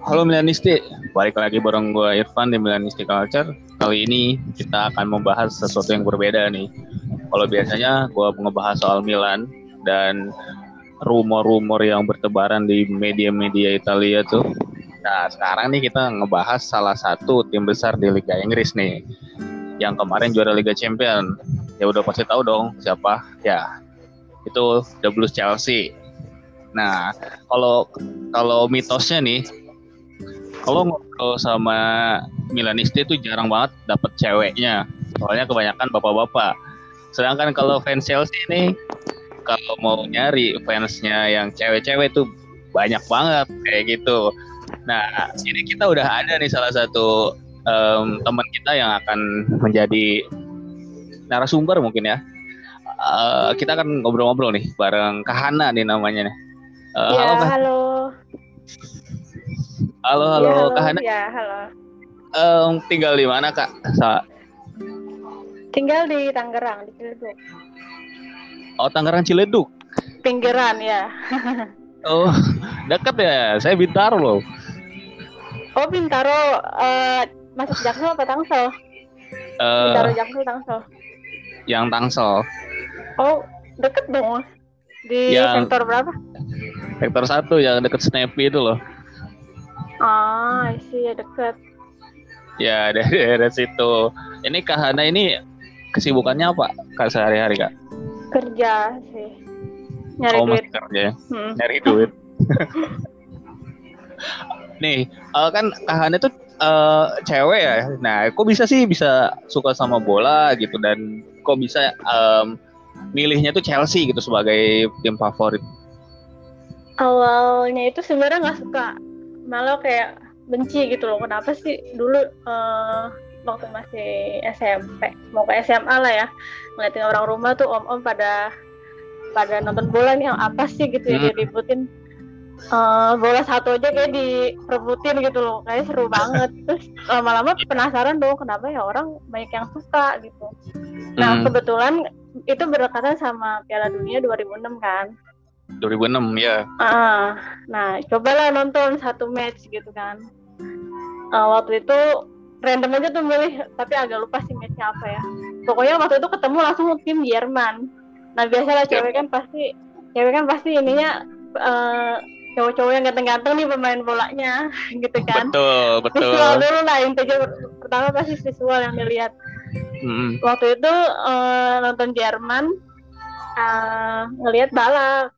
Halo Milanisti, balik lagi bareng gue Irfan di Milanisti Culture. Kali ini kita akan membahas sesuatu yang berbeda nih. Kalau biasanya gue ngebahas soal Milan dan rumor-rumor yang bertebaran di media-media Italia tuh. Nah sekarang nih kita ngebahas salah satu tim besar di Liga Inggris nih. Yang kemarin juara Liga Champion. Ya udah pasti tahu dong siapa. Ya itu The Blues Chelsea. Nah, kalau kalau mitosnya nih, kalau ngobrol sama Milanisti itu jarang banget dapet ceweknya. Soalnya kebanyakan bapak-bapak. Sedangkan kalau fans Chelsea ini kalau mau nyari fansnya yang cewek-cewek tuh banyak banget kayak gitu. Nah, ini kita udah ada nih salah satu um, teman kita yang akan menjadi narasumber mungkin ya. Uh, kita akan ngobrol-ngobrol nih bareng Kahana nih namanya nih. Uh, ya, halo, halo. Halo, halo, ya, halo. Kak Hana. Ya, halo. Um, tinggal di mana, Kak? Sa tinggal di Tangerang, di Ciledug. Oh, Tangerang Ciledug. Pinggiran, ya. oh, dekat ya. Saya Bintaro loh. Oh, Bintaro. Uh, masuk Jaksel apa Tangsel? Uh, Bintaro Jaksel, Tangsel. Yang Tangsel. Oh, deket dong. Di yang, sektor berapa? Sektor satu yang deket Snappy itu loh. Ah, sih ya deket. Ya dari daerah situ. Ini Kak Hana ini kesibukannya apa kak sehari-hari kak? Kerja sih. Nyari oh, duit. kerja. Ya? Hmm. Nyari duit. Nih, uh, kan Kak Hana itu uh, cewek ya. Nah, kok bisa sih bisa suka sama bola gitu dan kok bisa um, milihnya tuh Chelsea gitu sebagai tim favorit? Awalnya itu sebenarnya nggak suka, malah kayak benci gitu loh. Kenapa sih dulu uh, waktu masih SMP, mau ke SMA lah ya, ngeliatin orang rumah tuh om-om pada pada nonton bola nih yang apa sih gitu ya hmm. direbutin uh, bola satu aja kayak direbutin gitu loh kayak seru banget terus lama-lama penasaran dong kenapa ya orang banyak yang suka gitu nah hmm. kebetulan itu berdekatan sama Piala Dunia 2006 kan 2006 ya. Uh, nah cobalah nonton satu match gitu kan. Uh, waktu itu random aja tuh milih tapi agak lupa sih matchnya apa ya. Pokoknya waktu itu ketemu langsung tim Jerman. Nah biasalah cewek kan pasti cewek kan pasti ininya uh, cowok-cowok yang ganteng-ganteng nih pemain bolanya gitu kan. Betul betul. Visual dulu lah intinya pertama pasti visual yang dilihat. Hmm. waktu itu uh, nonton Jerman uh, ngelihat balak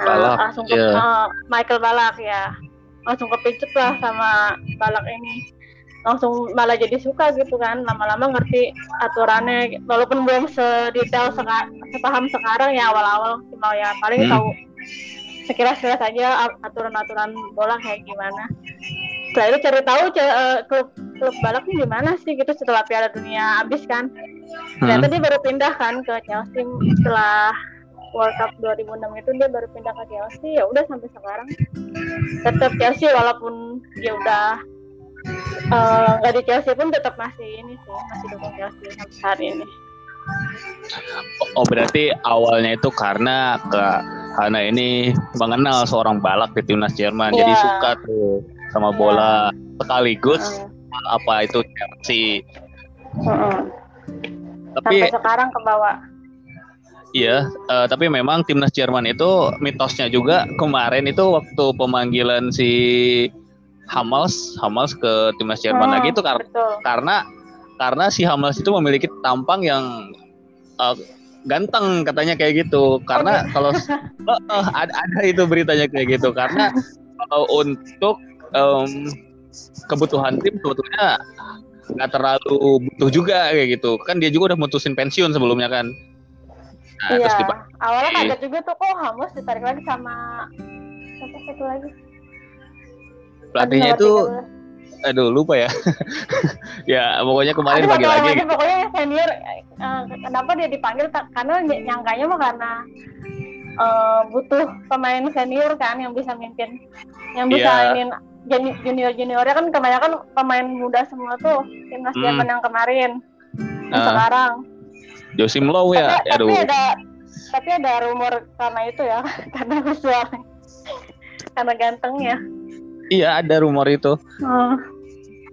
nah balak, langsung ke yeah. uh, Michael balak ya. Langsung kepicut lah sama balak ini. Langsung malah jadi suka gitu kan. Lama-lama ngerti aturannya. Walaupun belum sedetail seka, sepaham sekarang ya awal-awal. Cuma ya paling hmm. tahu sekilas-sekilas aja aturan-aturan bola kayak gimana. Setelah itu cari tahu uh, klub klub balap ini gimana sih gitu setelah Piala Dunia habis kan. Ternyata hmm. dia baru pindah kan ke Chelsea setelah World Cup 2006 itu dia baru pindah ke Chelsea ya udah sampai sekarang tetap Chelsea walaupun dia udah eh, nggak uh, di Chelsea pun tetap masih ini sih masih dukung Chelsea sampai saat ini Oh berarti awalnya itu karena ke Hana ini mengenal seorang balak di timnas Jerman, yeah. jadi iya. suka tuh sama bola sekaligus uh. apa itu Chelsea. Uh -uh. Tapi sampai sekarang ke bawah. Iya, uh, tapi memang timnas Jerman itu mitosnya juga kemarin itu waktu pemanggilan si Hamels, Hamels ke timnas Jerman hmm, lagi itu kar betul. karena karena si Hamels itu memiliki tampang yang uh, ganteng katanya kayak gitu. Karena okay. kalau uh, uh, ada, ada itu beritanya kayak gitu karena uh, untuk um, kebutuhan tim sebetulnya nggak terlalu butuh juga kayak gitu kan dia juga udah mutusin pensiun sebelumnya kan nah, iya. terus awalnya kaget juga tuh kok Hamus ditarik lagi sama siapa satu lagi? Pelatihnya itu aduh lupa ya. Ya pokoknya kemarin bagi lagi gitu. pokoknya senior uh, kenapa dia dipanggil? Karena nyangkanya mah karena uh, butuh pemain senior kan yang bisa mimpin yang bisa yeah. junior juniornya kan kebanyakan pemain muda semua tuh timnas hmm. Jerman yang kemarin uh, sekarang Josim Low ya tapi, Aduh. tapi ada tapi ada rumor karena itu ya karena visual karena gantengnya Iya ada rumor itu. Oh.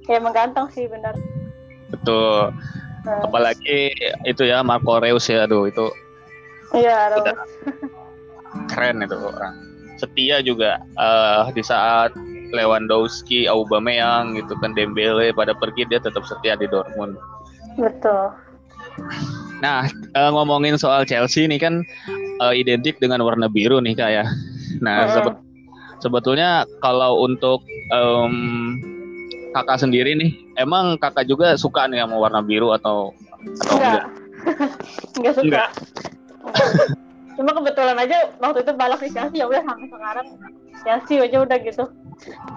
Ya emang ganteng sih benar. Betul. Nah. Apalagi itu ya Marco Reus ya, aduh itu. Iya. Udah keren itu orang. Setia juga uh, di saat Lewandowski, Aubameyang gitu kan Dembele pada pergi dia tetap setia di Dortmund. Betul. Nah, uh, ngomongin soal Chelsea ini kan uh, identik dengan warna biru nih kak ya. Nah, sebet sebetulnya kalau untuk um, kakak sendiri nih, emang kakak juga suka nih sama warna biru atau atau enggak? Enggak, suka. Enggak. Cuma kebetulan aja waktu itu balap di Chelsea ya udah sampai sekarang Chelsea aja udah gitu.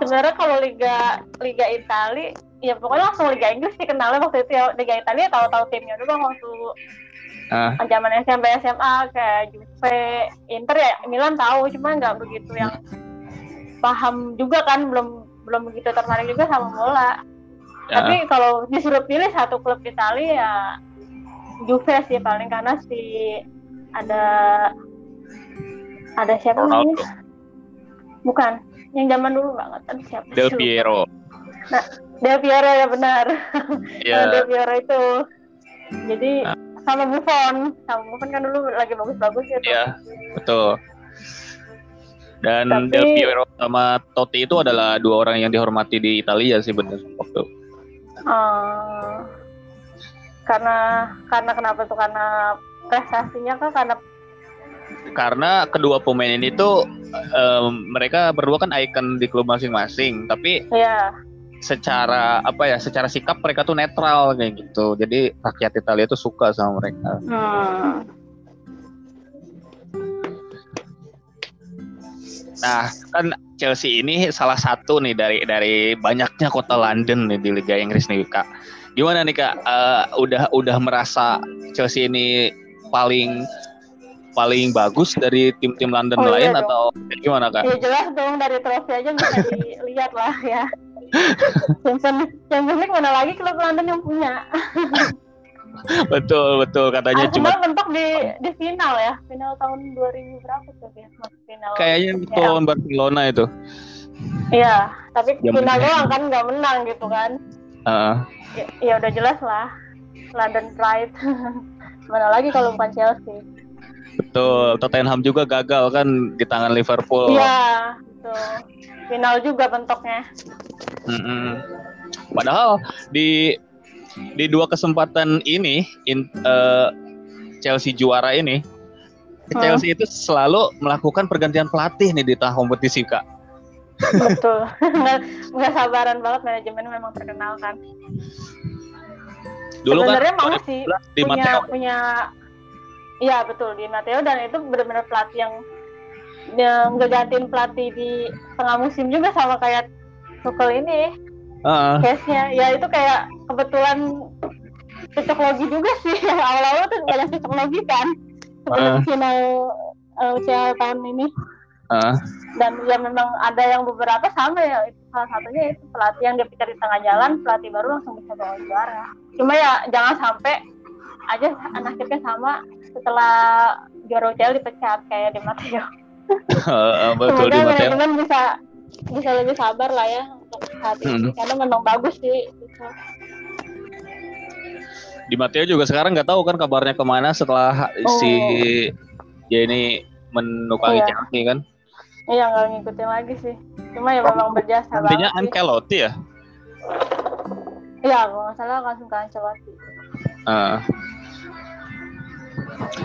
Sebenarnya kalau liga liga Italia ya pokoknya langsung Liga Inggris sih kenalnya waktu itu ya Liga Italia tahu-tahu timnya dulu waktu uh. zaman SMP SMA kayak Juve Inter ya Milan tahu cuma nggak begitu yang paham juga kan belum belum begitu tertarik juga sama bola ya. tapi kalau disuruh pilih satu klub Italia ya Juve sih paling karena si ada ada siapa Ronaldo. ini bukan yang zaman dulu banget kan siapa Del Piero nah Del Piero ya benar. Yeah. Del Piero itu. Jadi nah. sama Buffon sama Buffon kan dulu lagi bagus-bagus ya iya betul. Dan Tapi, Del Piero sama Totti itu adalah dua orang yang dihormati di Italia sih benar waktu uh, karena karena kenapa tuh? Karena prestasinya kan karena karena kedua pemain ini tuh um, mereka berdua kan ikon di klub masing-masing. Tapi yeah secara apa ya secara sikap mereka tuh netral kayak gitu. Jadi rakyat Italia tuh suka sama mereka. Hmm. nah kan Chelsea ini salah satu nih dari dari banyaknya kota London nih di Liga Inggris nih kak. Gimana nih kak? Uh, udah udah merasa Chelsea ini paling paling bagus dari tim-tim London oh, lain iya atau gimana kak? Ya jelas dong dari trofi aja bisa dilihat lah ya. Champions Champions League mana lagi klub London yang punya? Betul betul. Katanya Arsenal cuma mentok di di final ya. Final tahun 2000 berapa tuh ya final. Kayaknya tahun Barcelona itu. Iya tapi ya, final doang kan nggak menang gitu kan. Uh. ya, ya udah jelas lah. London Pride. Mana lagi kalau bukan Chelsea betul Tottenham juga gagal kan di tangan Liverpool iya betul final juga bentuknya Mm-mm. Padahal di di dua kesempatan ini in, uh, Chelsea juara ini hmm. Chelsea itu selalu melakukan pergantian pelatih nih di tahun kompetisi kak. Betul, nggak sabaran banget manajemen memang terkenal kan. Dulu kan Sebenarnya kan, mau sih punya punya, iya betul di Matteo dan itu benar-benar pelatih yang yang ngegantiin pelatih di tengah musim juga sama kayak Tuchel ini. Uh. case-nya. Ya itu kayak kebetulan cocok logi juga sih. Awal-awal tuh banyak cocok logi kan sebelum uh. final uh, UCL tahun ini. Uh. dan ya memang ada yang beberapa sama ya. Salah satunya itu pelatih yang dia pikir di tengah jalan pelatih baru langsung bisa bawa juara. Cuma ya jangan sampai aja akhirnya sama setelah juara UCL dipecat kayak di Mateo betul Semoga di Mateo bisa bisa lebih sabar lah ya untuk saat ini hmm. karena memang bagus sih gitu. di Mateo juga sekarang nggak tahu kan kabarnya ke mana setelah oh. si Jenny menukangi iya. Chelsea kan iya nggak ngikutin lagi sih cuma ya memang berjasa Intinya Ancelotti ya iya kalau nggak salah langsung ke Ancelotti uh.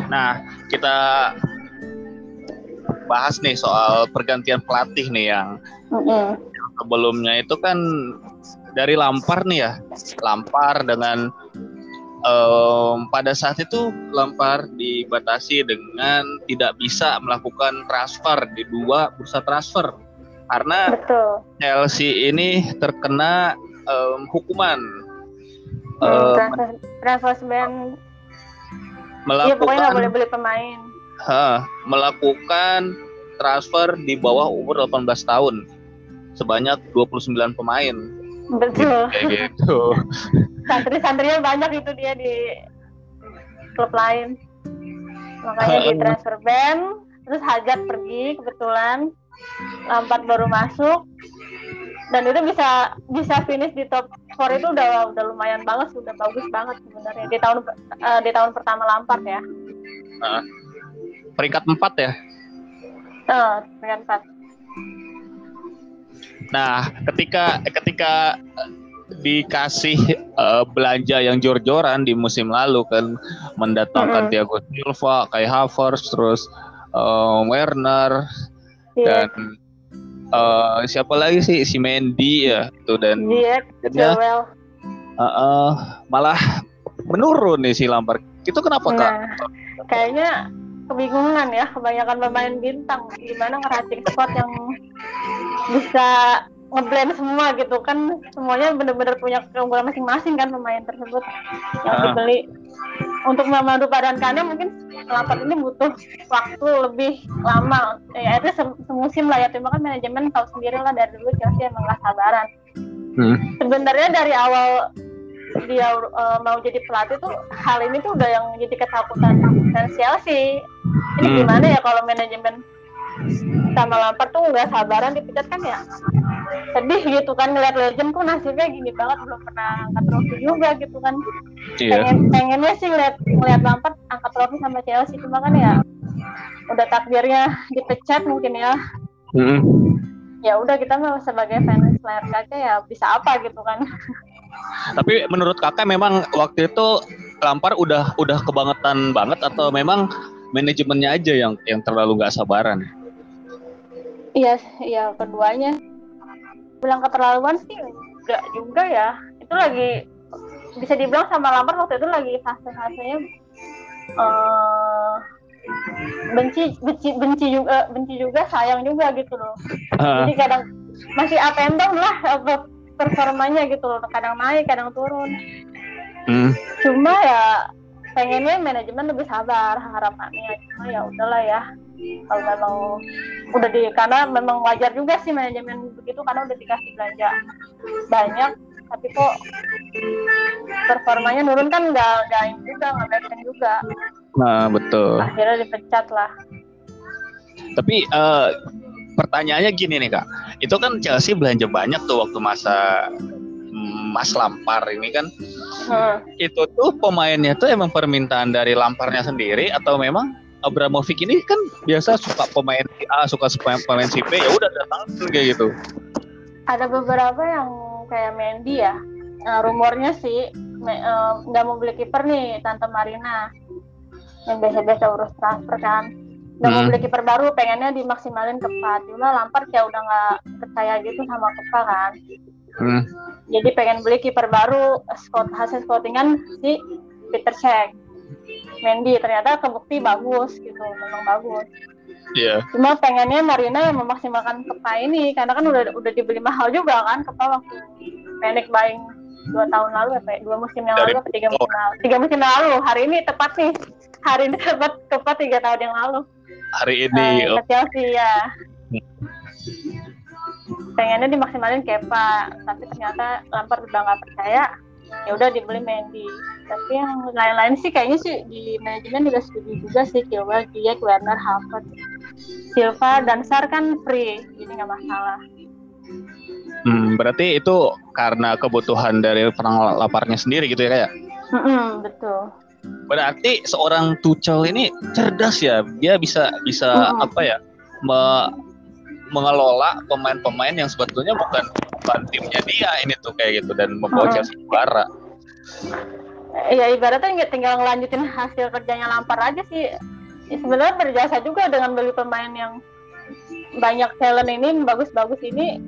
Nah kita bahas nih soal pergantian pelatih nih yang, mm-hmm. sebelumnya itu kan dari Lampar nih ya, Lampar dengan um, pada saat itu Lampar dibatasi dengan tidak bisa melakukan transfer di dua bursa transfer karena Betul. Chelsea ini terkena um, hukuman hmm, um, transfer, transfer ban melakukan iya pokoknya nggak boleh beli pemain ha, melakukan transfer di bawah umur 18 tahun sebanyak 29 pemain. Betul. Kayak gitu. Santri-santrinya banyak itu dia di klub lain. Makanya di transfer ban, terus Hajat pergi kebetulan, Lampard baru masuk. Dan itu bisa bisa finish di top 4 itu udah udah lumayan banget sudah bagus banget sebenarnya. Di tahun uh, di tahun pertama Lampard ya. Uh, peringkat 4 ya? Uh, peringkat 4 Nah, ketika ketika dikasih uh, belanja yang jor-joran di musim lalu kan mendatangkan mm -hmm. Thiago Silva, Kai Havertz, terus uh, Werner yeah. dan uh, siapa lagi sih si Mendy ya tuh dan yeah, uh, uh, malah menurun nih si Lampard. Itu kenapa nah, kak? Kayaknya kebingungan ya kebanyakan pemain bintang gimana ngeracik squad yang bisa ngeblend semua gitu kan. Semuanya benar-benar punya keunggulan masing-masing kan pemain tersebut. Yang dibeli. Untuk memadu padankannya mungkin Lampard ini butuh waktu lebih lama. Ya itu semusim lah ya. Cuma kan manajemen tahu sendiri lah dari dulu Chelsea emang gak sabaran. Hmm. sebenarnya dari awal dia uh, mau jadi pelatih tuh hal ini tuh udah yang jadi ketakutan Chelsea. Ini hmm. gimana ya kalau manajemen sama Lampard tuh nggak sabaran dipecat kan ya? Sedih gitu kan ngeliat legend kok nasibnya gini banget belum pernah angkat trofi juga gitu kan. Iya. pengen pengennya sih ngeliat ngeliat Lampard angkat trofi sama Chelsea cuma kan ya udah takdirnya dipecat mungkin ya. Hmm. ya udah kita mah sebagai fans layar kaca ya bisa apa gitu kan. Tapi menurut kakak memang waktu itu Lampard udah udah kebangetan banget atau memang manajemennya aja yang yang terlalu nggak sabaran Iya, iya keduanya. Bilang keterlaluan sih enggak juga ya. Itu lagi bisa dibilang sama Lampard waktu itu lagi fase-fasenya uh, benci benci benci juga benci juga sayang juga gitu loh. Uh. Jadi kadang masih up and down lah apa performanya gitu loh. Kadang naik, kadang turun. Hmm. Cuma ya pengennya manajemen lebih sabar harapannya. Cuma ya udahlah ya. Kalau memang udah di karena memang wajar juga sih manajemen begitu karena udah dikasih belanja banyak tapi kok performanya nurun kan nggak nggak juga nggak baik juga. Nah betul. Akhirnya dipecat lah. Tapi uh, pertanyaannya gini nih kak. Itu kan Chelsea belanja banyak tuh waktu masa mm, Mas Lampar ini kan hmm. itu tuh pemainnya tuh emang permintaan dari Lamparnya sendiri atau memang Abramovic ini kan biasa suka pemain si A, suka pemain si B, ya udah datang kayak gitu. Ada beberapa yang kayak Mendy ya, uh, rumornya sih eh, nggak uh, mau beli kiper nih Tante Marina yang biasa-biasa urus transfer kan nggak hmm. mau beli kiper baru pengennya dimaksimalin kepa cuma Lampard ya udah nggak percaya gitu sama kepa kan hmm. jadi pengen beli kiper baru spot hasil scoutingan si Peter Cech Mendy ternyata kebukti bagus gitu memang bagus Iya. Yeah. Cuma pengennya Marina yang memaksimalkan Kepa ini karena kan udah udah dibeli mahal juga kan Kepa waktu panic buying dua tahun lalu apa ya? dua musim yang Dari lalu tiga musim lalu tiga musim yang lalu hari ini tepat nih hari ini tepat tepat tiga tahun yang lalu hari ini uh, Chelsea ya pengennya dimaksimalin Kepa tapi ternyata Lampard udah nggak percaya ya udah dibeli Mendy tapi yang lain-lain sih kayaknya sih di manajemen juga setuju juga sih Chilwell, Ziyech, Werner, Havertz, Silva dan Sar kan free jadi nggak masalah Hmm, berarti itu karena kebutuhan dari perang laparnya sendiri gitu ya kayak? Mm -hmm, betul. Berarti seorang Tuchel ini cerdas ya, dia bisa bisa mm -hmm. apa ya, me, mengelola pemain-pemain yang sebetulnya bukan bukan timnya dia ini tuh kayak gitu dan membawa Chelsea juara. Ya ibaratnya tinggal ngelanjutin hasil kerjanya Lampard aja sih. Ya, sebenarnya berjasa juga dengan beli pemain yang banyak talent ini bagus-bagus ini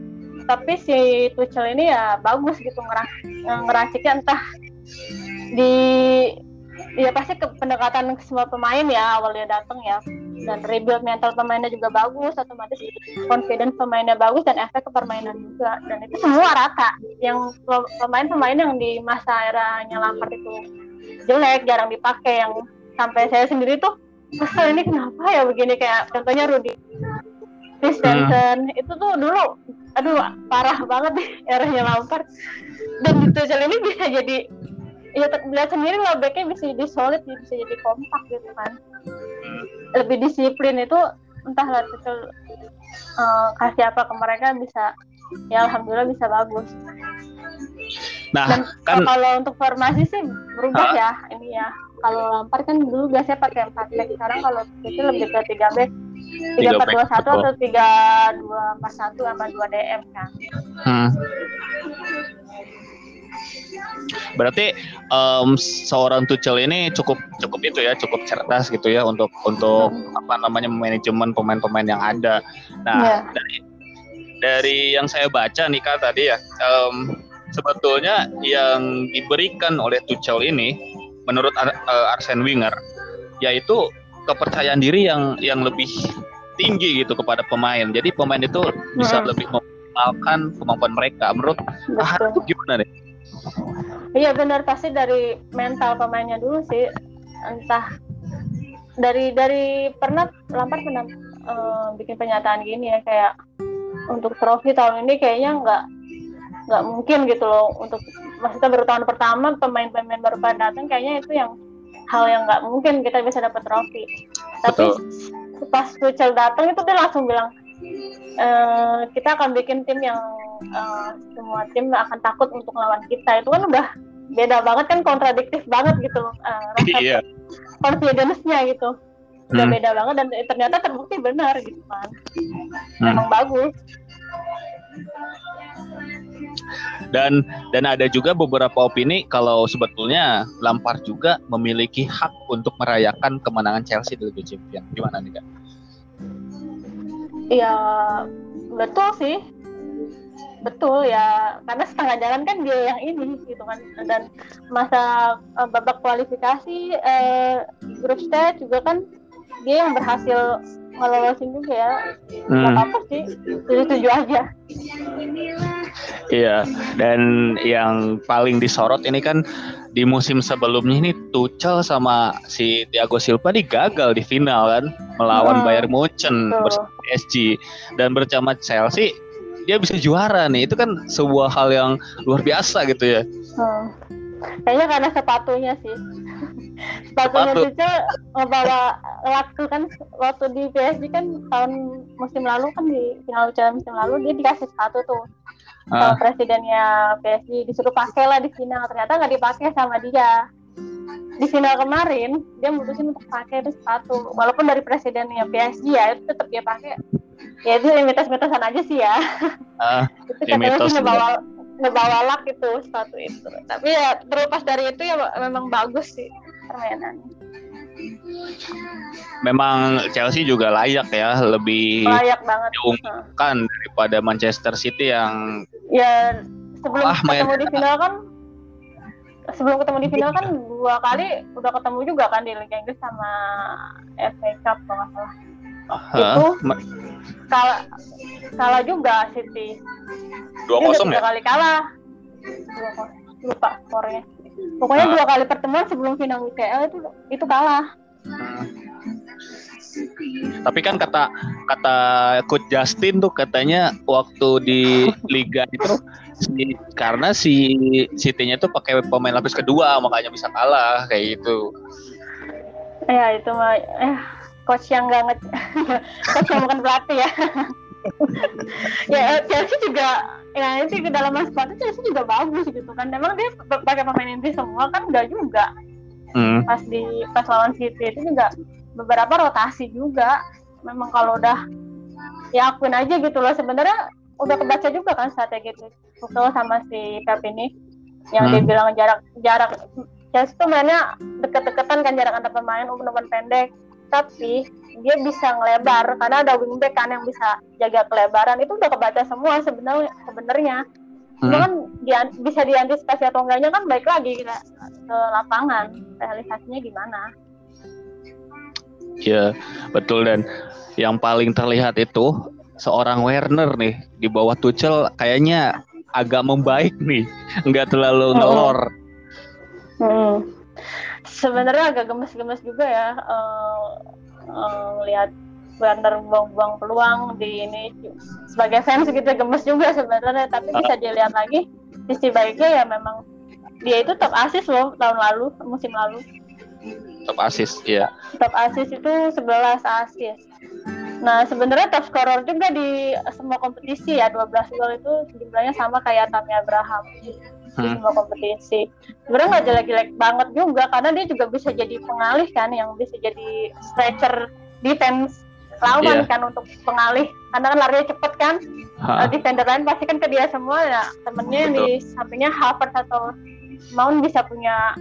tapi si Tuchel ini ya bagus gitu ngeraciknya entah di ya pasti ke pendekatan ke semua pemain ya awal dia datang ya. Dan rebuild mental pemainnya juga bagus otomatis confidence pemainnya bagus dan efek ke permainan juga. Dan itu semua rata. Yang pemain-pemain yang di masa eranya Lampard itu jelek jarang dipakai yang sampai saya sendiri tuh kesel ini kenapa ya begini? Kayak contohnya Rudy Christensen. Hmm. itu tuh dulu aduh parah banget nih eranya Lampard. Dan di Tuchel ini bisa jadi ya lihat sendiri lah backnya bisa jadi solid bisa jadi kompak gitu kan. Lebih disiplin itu entah lah itu uh, kasih apa ke mereka bisa ya alhamdulillah bisa bagus. Nah Dan kan kalau untuk formasi sih berubah uh, ya ini ya. Kalau Lampard kan dulu biasanya pakai empat back sekarang kalau itu lebih ke tiga back. Tiga empat dua satu atau tiga dua empat satu sama dua DM kan. Hmm. Berarti um, seorang Tuchel ini cukup cukup itu ya, cukup cerdas gitu ya untuk untuk apa namanya manajemen pemain-pemain yang ada. Nah, yeah. dari dari yang saya baca nih kak tadi ya, um, sebetulnya yang diberikan oleh Tuchel ini menurut uh, Arsene Wenger yaitu kepercayaan diri yang yang lebih tinggi gitu kepada pemain. Jadi pemain itu bisa hmm. lebih memaksimalkan kemampuan mereka. Menurut ah, itu gimana nih? Iya benar pasti dari mental pemainnya dulu sih. Entah dari dari pernah Lampard pernah uh, bikin pernyataan gini ya kayak untuk trofi tahun ini kayaknya nggak nggak mungkin gitu loh untuk maksudnya baru tahun pertama pemain-pemain baru pada datang kayaknya itu yang hal yang nggak mungkin kita bisa dapat trofi tapi Betul. pas Tuchel datang itu dia langsung bilang e, kita akan bikin tim yang uh, semua tim akan takut untuk melawan kita itu kan udah beda banget kan kontradiktif banget gitu loh uh, rasa iya. confidence-nya gitu udah hmm. beda banget dan ternyata terbukti benar gitu kan hmm. bagus dan dan ada juga beberapa opini kalau sebetulnya Lampard juga memiliki hak untuk merayakan kemenangan Chelsea di Liga Champions. Gimana nih kak? Iya betul sih. Betul ya karena setengah jalan kan dia yang ini gitu kan. Dan masa uh, babak kualifikasi uh, grup stage juga kan dia yang berhasil ngelolosin juga ya. Hmm. apa sih tujuh tujuh aja. Iya dan yang paling disorot ini kan di musim sebelumnya ini Tuchel sama si Thiago Silva di gagal di final kan melawan hmm. Bayern Munchen bersama PSG dan bersama Chelsea dia bisa juara nih itu kan sebuah hal yang luar biasa gitu ya hmm. kayaknya karena sepatunya sih sepatunya Sepatu. Cica ngebawa waktu kan waktu di PSG kan tahun musim lalu kan di final Piala musim lalu dia dikasih sepatu tuh. Uh. presidennya PSG disuruh pakai lah di final ternyata nggak dipakai sama dia. Di final kemarin dia mutusin untuk pakai itu sepatu. Walaupun dari presidennya PSG ya itu tetap dia pakai. Ya itu mitos-mitosan aja sih ya. Uh, itu katanya sih ngebawa ngebawa lak itu sepatu itu. Tapi ya terlepas dari itu ya memang bagus sih permainannya memang Chelsea juga layak ya lebih layak banget. diunggulkan daripada Manchester City yang ya sebelum ah, ketemu main... di final kan sebelum ketemu di final kan dua kali udah ketemu juga kan di Liga Inggris sama FA Cup kalau nggak salah. Itu kalah kalah juga City. Dua kosong ya? kali kalah. Lupa skornya pokoknya nah. dua kali pertemuan sebelum final UCL itu itu kalah hmm. tapi kan kata kata coach Justin tuh katanya waktu di liga itu si, karena si City-nya tuh pakai pemain lapis kedua makanya bisa kalah kayak gitu. Ya itu mah eh coach yang gak nge coach yang bukan pelatih ya ya Chelsea juga ya itu ke dalam sepatu Chelsea juga bagus gitu kan. Memang dia pakai pemain inti semua kan enggak juga. Hmm. pas di pas lawan City itu juga beberapa rotasi juga. Memang kalau udah ya akuin aja gitu loh. Sebenarnya udah kebaca juga kan strategi itu Tuchel sama si Pep ini. Yang hmm. dia bilang jarak jarak Chelsea tuh mainnya deket-deketan kan jarak antar pemain umpan pendek. Tapi dia bisa ngelebar karena ada wingback kan yang bisa jaga kelebaran. Itu udah kebaca semua sebenarnya sebenarnya. Hmm. kan dia, bisa diantisipasi atau enggaknya kan baik lagi kita ke lapangan realisasinya gimana. Ya betul. Dan yang paling terlihat itu seorang Werner nih di bawah Tuchel kayaknya agak membaik nih nggak terlalu ngelor. Hmm. Sebenarnya agak gemes-gemes juga ya uh, uh, lihat Werner buang-buang peluang di ini. Sebagai fans gitu gemes juga sebenarnya. Tapi bisa dilihat lagi sisi baiknya ya memang dia itu top asis loh tahun lalu musim lalu. Top asis ya top asis itu 11 asis Nah, sebenarnya top scorer juga di semua kompetisi ya, 12 gol itu jumlahnya sama kayak Tammy Abraham di semua kompetisi. Sebenarnya nggak jelek-jelek banget juga karena dia juga bisa jadi pengalih kan, yang bisa jadi stretcher defense lawan yeah. kan untuk pengalih karena kan larinya cepet kan ha. defender lain pasti kan ke dia semua ya temennya Betul. di sampingnya Harvard atau Mount bisa punya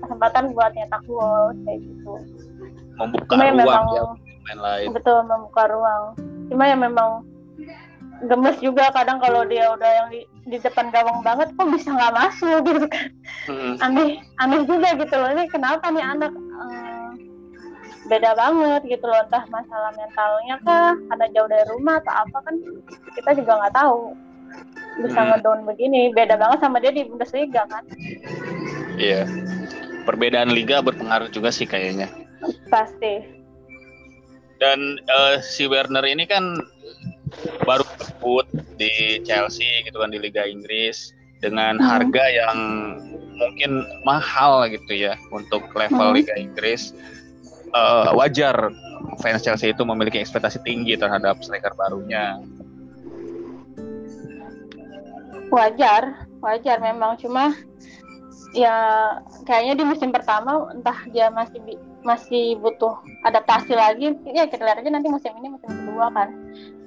kesempatan buat nyetak gol kayak gitu membuka Cuma ruang memang, ya main lain betul membuka ruang cuma ya memang gemes juga kadang kalau dia udah yang di, di depan gawang banget kok bisa nggak masuk gitu. Kan hmm. aneh aneh juga gitu loh. Ini kenapa nih anak uh, beda banget gitu loh? Entah masalah mentalnya kah karena jauh dari rumah atau apa kan kita juga nggak tahu. Bisa hmm. ngedown begini beda banget sama dia di Bundesliga kan. Iya. Perbedaan liga berpengaruh juga sih kayaknya. Pasti. Dan uh, si Werner ini kan baru di Chelsea gitu kan di Liga Inggris dengan hmm. harga yang mungkin mahal gitu ya untuk level hmm. Liga Inggris uh, wajar fans Chelsea itu memiliki ekspektasi tinggi terhadap striker barunya wajar wajar memang cuma ya kayaknya di musim pertama entah dia masih masih butuh adaptasi lagi ya kita lihat aja nanti musim ini musim kedua kan.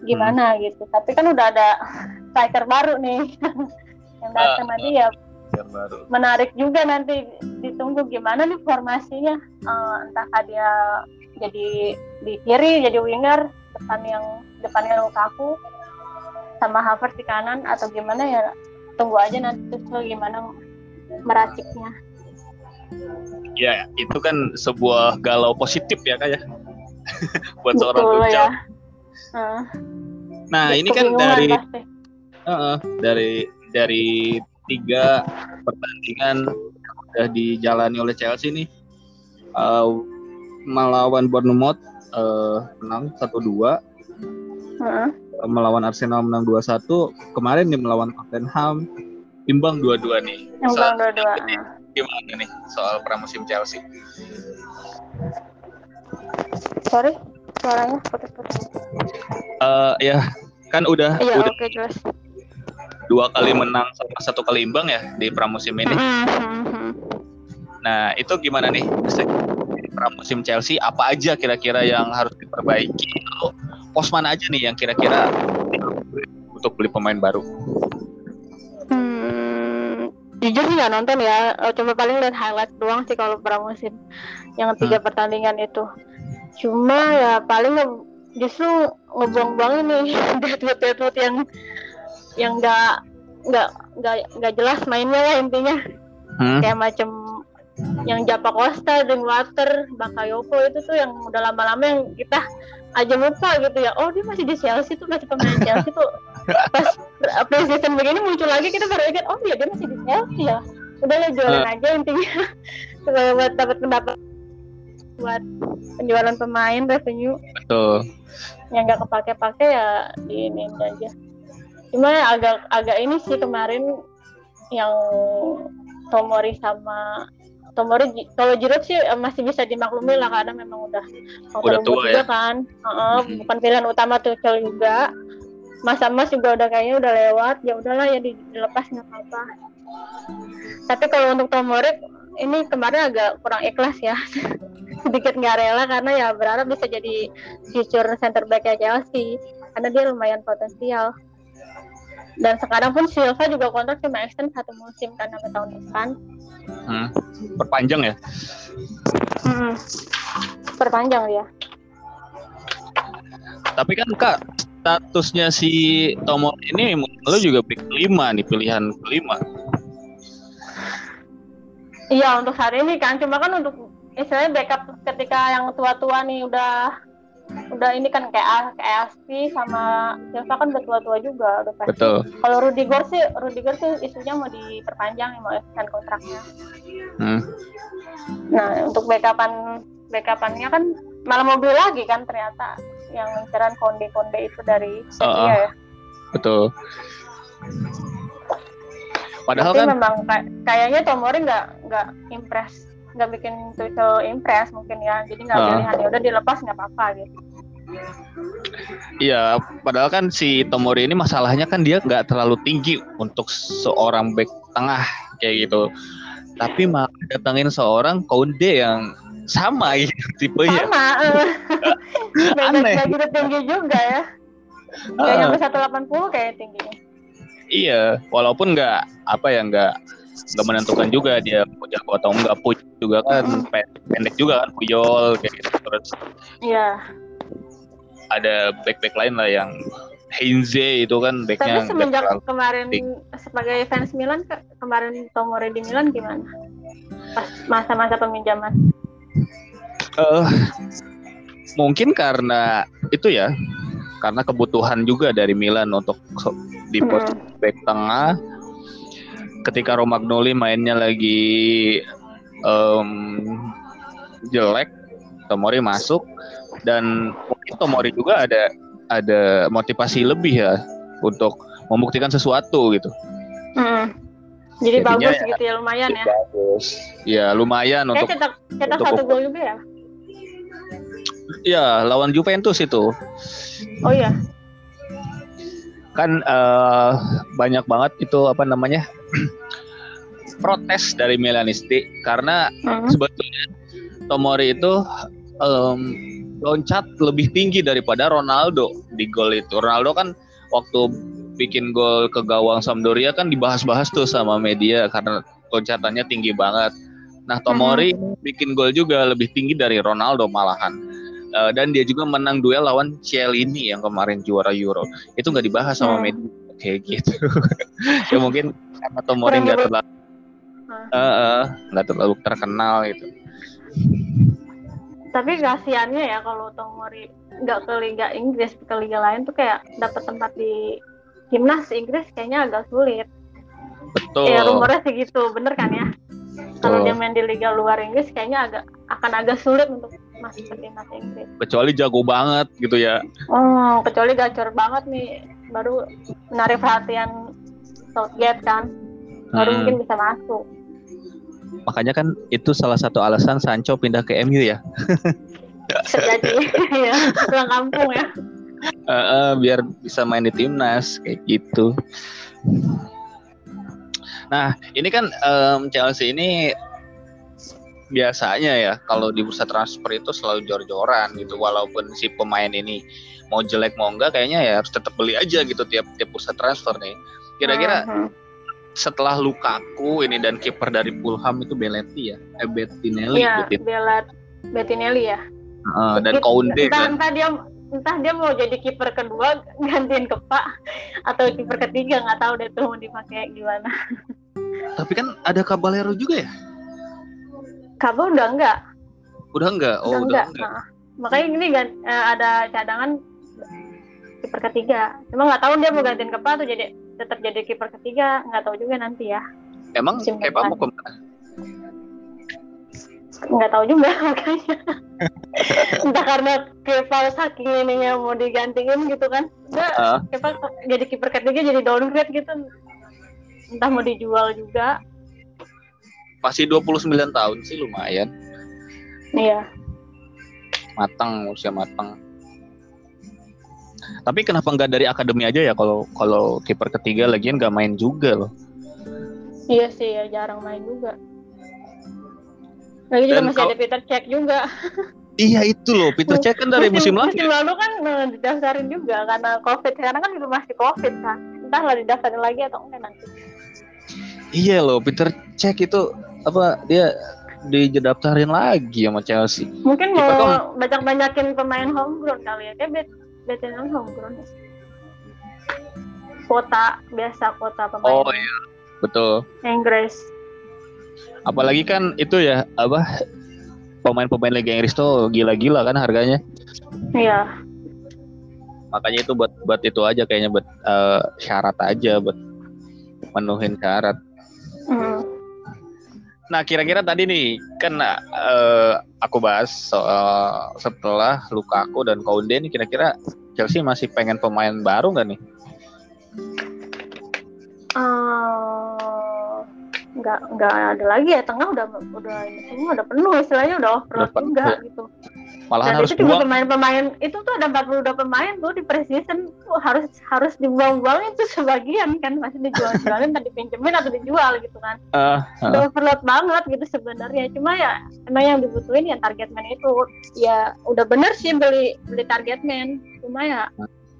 Gimana hmm. gitu. Tapi kan udah ada striker baru nih. Yang datang uh, nanti ya baru. menarik juga nanti ditunggu gimana nih formasinya. Uh, entahkah dia jadi di kiri jadi winger depan yang depannya Lukaku sama Havertz di kanan atau gimana ya? Tunggu aja nanti tuh gimana meraciknya ya itu kan sebuah galau positif ya kayak ya. buat Betul, seorang Tuchel. Ya. Uh, nah ini kan dari uh, dari dari tiga pertandingan yang sudah dijalani oleh Chelsea nih. Uh, melawan Bournemouth uh, menang satu dua. Melawan Arsenal menang dua satu. Kemarin nih melawan Tottenham imbang dua-dua nih. Imbang dua-dua gimana nih soal pramusim Chelsea? Sorry, suaranya putus-putus. Uh, ya, kan udah iya, udah okay, jelas. dua kali menang sama satu kali imbang ya di pramusim ini. Mm-hmm. Nah, itu gimana nih pramusim Chelsea? Apa aja kira-kira yang harus diperbaiki? Lalu pos mana aja nih yang kira-kira untuk beli pemain baru? Jujur sih nggak nonton ya. Uh, cuma paling lihat highlight doang sih kalau pramusim yang tiga hmm. pertandingan itu. Cuma ya paling justru ngebuang-buang ini deadwood-deadwood yang yang nggak nggak nggak nggak jelas mainnya lah intinya. Hmm. kayak macam yang Japa Costa, Water, Bakayoko itu tuh yang udah lama-lama yang kita aja lupa gitu ya. Oh dia masih di Chelsea tuh masih pemain Chelsea tuh pas preseason begini muncul lagi kita baru ingat oh iya dia masih di Chelsea ya. Udah lah jualan uh. aja intinya. Buat dapat pendapat. Buat penjualan pemain revenue. Betul. Yang nggak kepake-pake ya di ini aja. Cuma agak agak ini sih kemarin yang Tomori sama Tomori kalau Giroud sih eh, masih bisa dimaklumi lah karena memang udah udah tua juga ya? kan. Uh, hmm. bukan pilihan utama tuh juga Mas Mas juga udah kayaknya udah lewat. Ya udahlah ya dilepas nggak apa-apa. Tapi kalau untuk Tomori ini kemarin agak kurang ikhlas ya. Sedikit nggak rela karena ya berharap bisa jadi future center back Chelsea. Karena dia lumayan potensial. Dan sekarang pun Silva juga kontrak cuma extend satu musim kan sampai tahun depan. Hmm. perpanjang ya? Hmm. perpanjang ya. Tapi kan kak statusnya si Tomo ini lo juga pick kelima nih pilihan kelima iya untuk hari ini kan cuma kan untuk istilahnya backup ketika yang tua-tua nih udah udah ini kan kayak kayak Aspi sama Silva kan udah tua-tua juga udah pasti. Betul. Kalau Rudiger sih Rudiger sih isunya mau diperpanjang mau extend kontraknya. Hmm. Nah untuk backupan backupannya kan malah mobil lagi kan ternyata yang inceran konde-konde itu dari Setia uh, uh. ya. Betul. Padahal Tapi kan memang kayaknya Tomori nggak nggak impress nggak bikin Tuchel impress mungkin ya jadi nggak uh. pilihan ya udah dilepas nggak apa-apa gitu Iya, padahal kan si Tomori ini masalahnya kan dia nggak terlalu tinggi untuk seorang back tengah kayak gitu. Tapi malah datangin seorang Konde yang sama gitu tipenya. Sama. Uh. Aneh. gitu tinggi juga ya. Gak uh. nyampe 180 kayak tingginya. Iya, walaupun nggak apa ya nggak nggak menentukan juga dia jago atau enggak puj juga kan pendek juga kan puyol kayak gitu terus iya ada back-back lain lah yang Heinze itu kan backnya tapi semenjak kemarin sebagai fans Milan ke, kemarin Tomori di Milan gimana? Pas masa-masa peminjaman. Uh, mungkin karena itu ya karena kebutuhan juga dari Milan untuk di pos hmm. back tengah. Ketika Romagnoli mainnya lagi um, jelek Tomori masuk. Dan mungkin Tomori juga ada ada motivasi lebih ya untuk membuktikan sesuatu gitu. Hmm. Jadi Jadinya, bagus gitu ya lumayan ya. Bagus. Ya lumayan Kayak untuk cetak cetak untuk satu gol juga ya. Iya lawan Juventus itu. Oh iya. Kan uh, banyak banget itu apa namanya protes dari Milanisti karena hmm. sebetulnya Tomori itu um, loncat lebih tinggi daripada Ronaldo di gol itu. Ronaldo kan waktu bikin gol ke gawang Sampdoria kan dibahas-bahas tuh sama media karena loncatannya tinggi banget. Nah, Tomori hmm. bikin gol juga lebih tinggi dari Ronaldo malahan. Uh, dan dia juga menang duel lawan Cielini yang kemarin juara Euro. Itu nggak dibahas sama hmm. media kayak gitu. ya mungkin karena Tomori nggak terlalu nggak uh, uh, terlalu terkenal gitu tapi kasihannya ya kalau Tomori nggak ke Liga Inggris ke liga lain tuh kayak dapat tempat di timnas Inggris kayaknya agak sulit. Betul. Ya rumornya segitu, bener kan ya? Kalau dia main di liga luar Inggris kayaknya agak akan agak sulit untuk masuk ke timnas Inggris. Kecuali jago banget gitu ya. Oh, kecuali gacor banget nih, baru menarik perhatian Southgate kan, baru hmm. mungkin bisa masuk. Makanya kan itu salah satu alasan Sancho pindah ke MU ya. Sejati ya, pulang kampung ya. Uh, uh, biar bisa main di timnas kayak gitu. Nah, ini kan um, Chelsea ini biasanya ya kalau di bursa transfer itu selalu jor-joran gitu walaupun si pemain ini mau jelek mau enggak kayaknya ya harus tetap beli aja gitu tiap tiap bursa transfer nih. Kira-kira uh -huh setelah Lukaku ini dan kiper dari Fulham itu Belletti ya, eh Bettinelli. Iya, Belat Bettinelli ya. Uh, dan Kounde entah, kan. Entah dia entah dia mau jadi kiper kedua gantiin ke Pak atau kiper ketiga nggak tahu deh tuh mau dipakai gimana. Tapi kan ada Caballero juga ya? Kabel udah enggak. Udah enggak? Oh, udah, udah enggak. enggak. Nah, makanya ini kan ada cadangan kiper ketiga. Cuma nggak tahu dia mau gantiin ke Pak atau jadi tetap jadi kiper ketiga nggak tahu juga nanti ya. Emang Kepa mau ke mana? Nggak tahu juga makanya. Entah karena Kepa saking ininya mau digantiin gitu kan. Udah uh. Kepa jadi kiper ketiga jadi downgrade gitu. Entah mau dijual juga. Pasti 29 tahun sih lumayan. Iya. Matang usia matang tapi kenapa nggak dari akademi aja ya kalau kalau kiper ketiga lagian nggak main juga loh. Iya sih ya jarang main juga. Lagi juga masih ada Peter Cech juga. Iya itu loh, Peter Cech kan dari musim, musim lalu. Musim lalu kan uh, didaftarin juga karena COVID. Sekarang kan juga masih COVID kan. Entahlah didaftarin lagi atau enggak nanti. Iya loh, Peter Cech itu apa dia didaftarin lagi sama Chelsea. Mungkin mau kan... banyak-banyakin pemain homegrown kali ya. Kayak BTN homegrown. Kota biasa kota pemain. Oh iya. Betul. Inggris apalagi kan itu ya apa pemain-pemain Liga Inggris tuh gila-gila kan harganya. Iya. Makanya itu buat buat itu aja kayaknya buat uh, syarat aja buat menuhin syarat. Mm. Nah, kira-kira tadi nih kan uh, aku bahas soal setelah Lukaku dan Kounde nih kira-kira Chelsea masih pengen pemain baru nggak nih? Uh, nggak nggak ada lagi ya tengah udah udah ini semua udah penuh istilahnya udah over juga ya. gitu. Malahan harus itu juga pemain-pemain itu tuh ada 42 pemain tuh di preseason tuh harus harus dibuang-buang itu sebagian kan masih dijual-jualin tadi pinjemin atau dijual gitu kan. Uh, uh. Udah overload banget gitu sebenarnya. Cuma ya emang yang dibutuhin ya target man itu. Ya udah bener sih beli beli target man. Cuma ya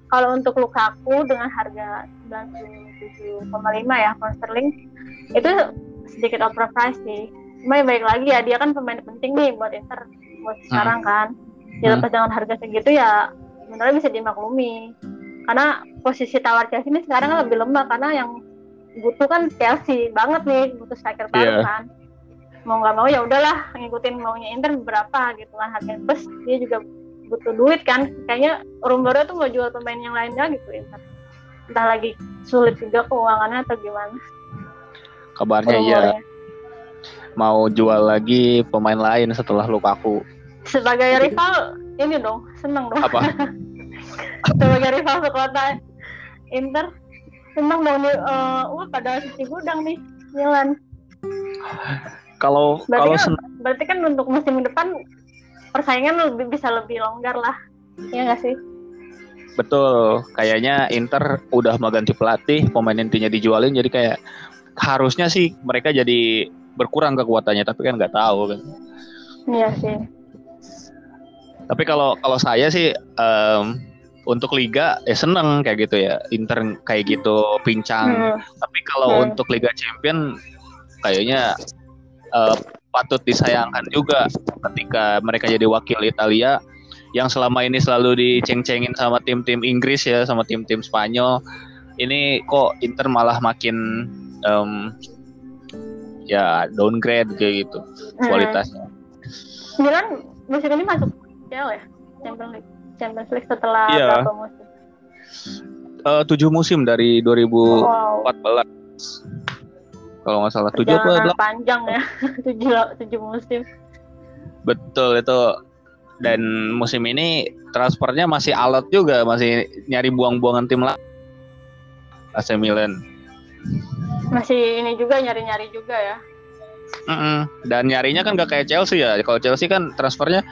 kalau untuk Lukaku dengan harga 97,5 ya pound sterling itu sedikit overpriced sih. Cuma ya baik lagi ya dia kan pemain penting nih buat Inter buat hmm. sekarang kan. Ya lepas hmm. dengan harga segitu ya sebenarnya bisa dimaklumi. Karena posisi tawar Chelsea ini sekarang lebih lemah karena yang butuh kan Chelsea banget nih butuh striker baru yeah. kan. Mau nggak mau ya udahlah ngikutin maunya Inter berapa gitu kan harga plus dia juga butuh duit kan. Kayaknya baru tuh mau jual pemain yang lainnya gitu Inter. Entah lagi sulit juga keuangannya atau gimana. Kabarnya iya mau jual lagi pemain lain setelah Lukaku. Sebagai rival ini dong, seneng dong. Apa? Sebagai rival sekota Inter, seneng dong nih. Uh, wah pada sisi gudang nih Milan. Kalau kalau kan, berarti kan untuk musim depan persaingan lebih bisa lebih longgar lah, ya nggak sih? Betul, kayaknya Inter udah mau ganti pelatih, pemain intinya dijualin, jadi kayak harusnya sih mereka jadi berkurang kekuatannya tapi kan nggak tahu kan. Iya sih. Tapi kalau kalau saya sih um, untuk liga ya seneng kayak gitu ya. Inter kayak gitu pincang. Hmm. tapi kalau hmm. untuk Liga Champion kayaknya uh, patut disayangkan juga ketika mereka jadi wakil Italia yang selama ini selalu diceng-cengin sama tim-tim Inggris ya sama tim-tim Spanyol. Ini kok Inter malah makin um, ya downgrade kayak gitu hmm. kualitasnya. Milan musim ini masuk ya ya Champions League Champions League setelah iya. berapa musim? Uh, tujuh musim dari 2014 wow. kalau nggak salah tujuh apa delapan panjang ya tujuh tujuh musim betul itu dan musim ini transfernya masih alot juga masih nyari buang-buangan tim lah AC Milan masih ini juga nyari-nyari juga ya. Mm -mm. Dan nyarinya kan gak kayak Chelsea ya. Kalau Chelsea kan transfernya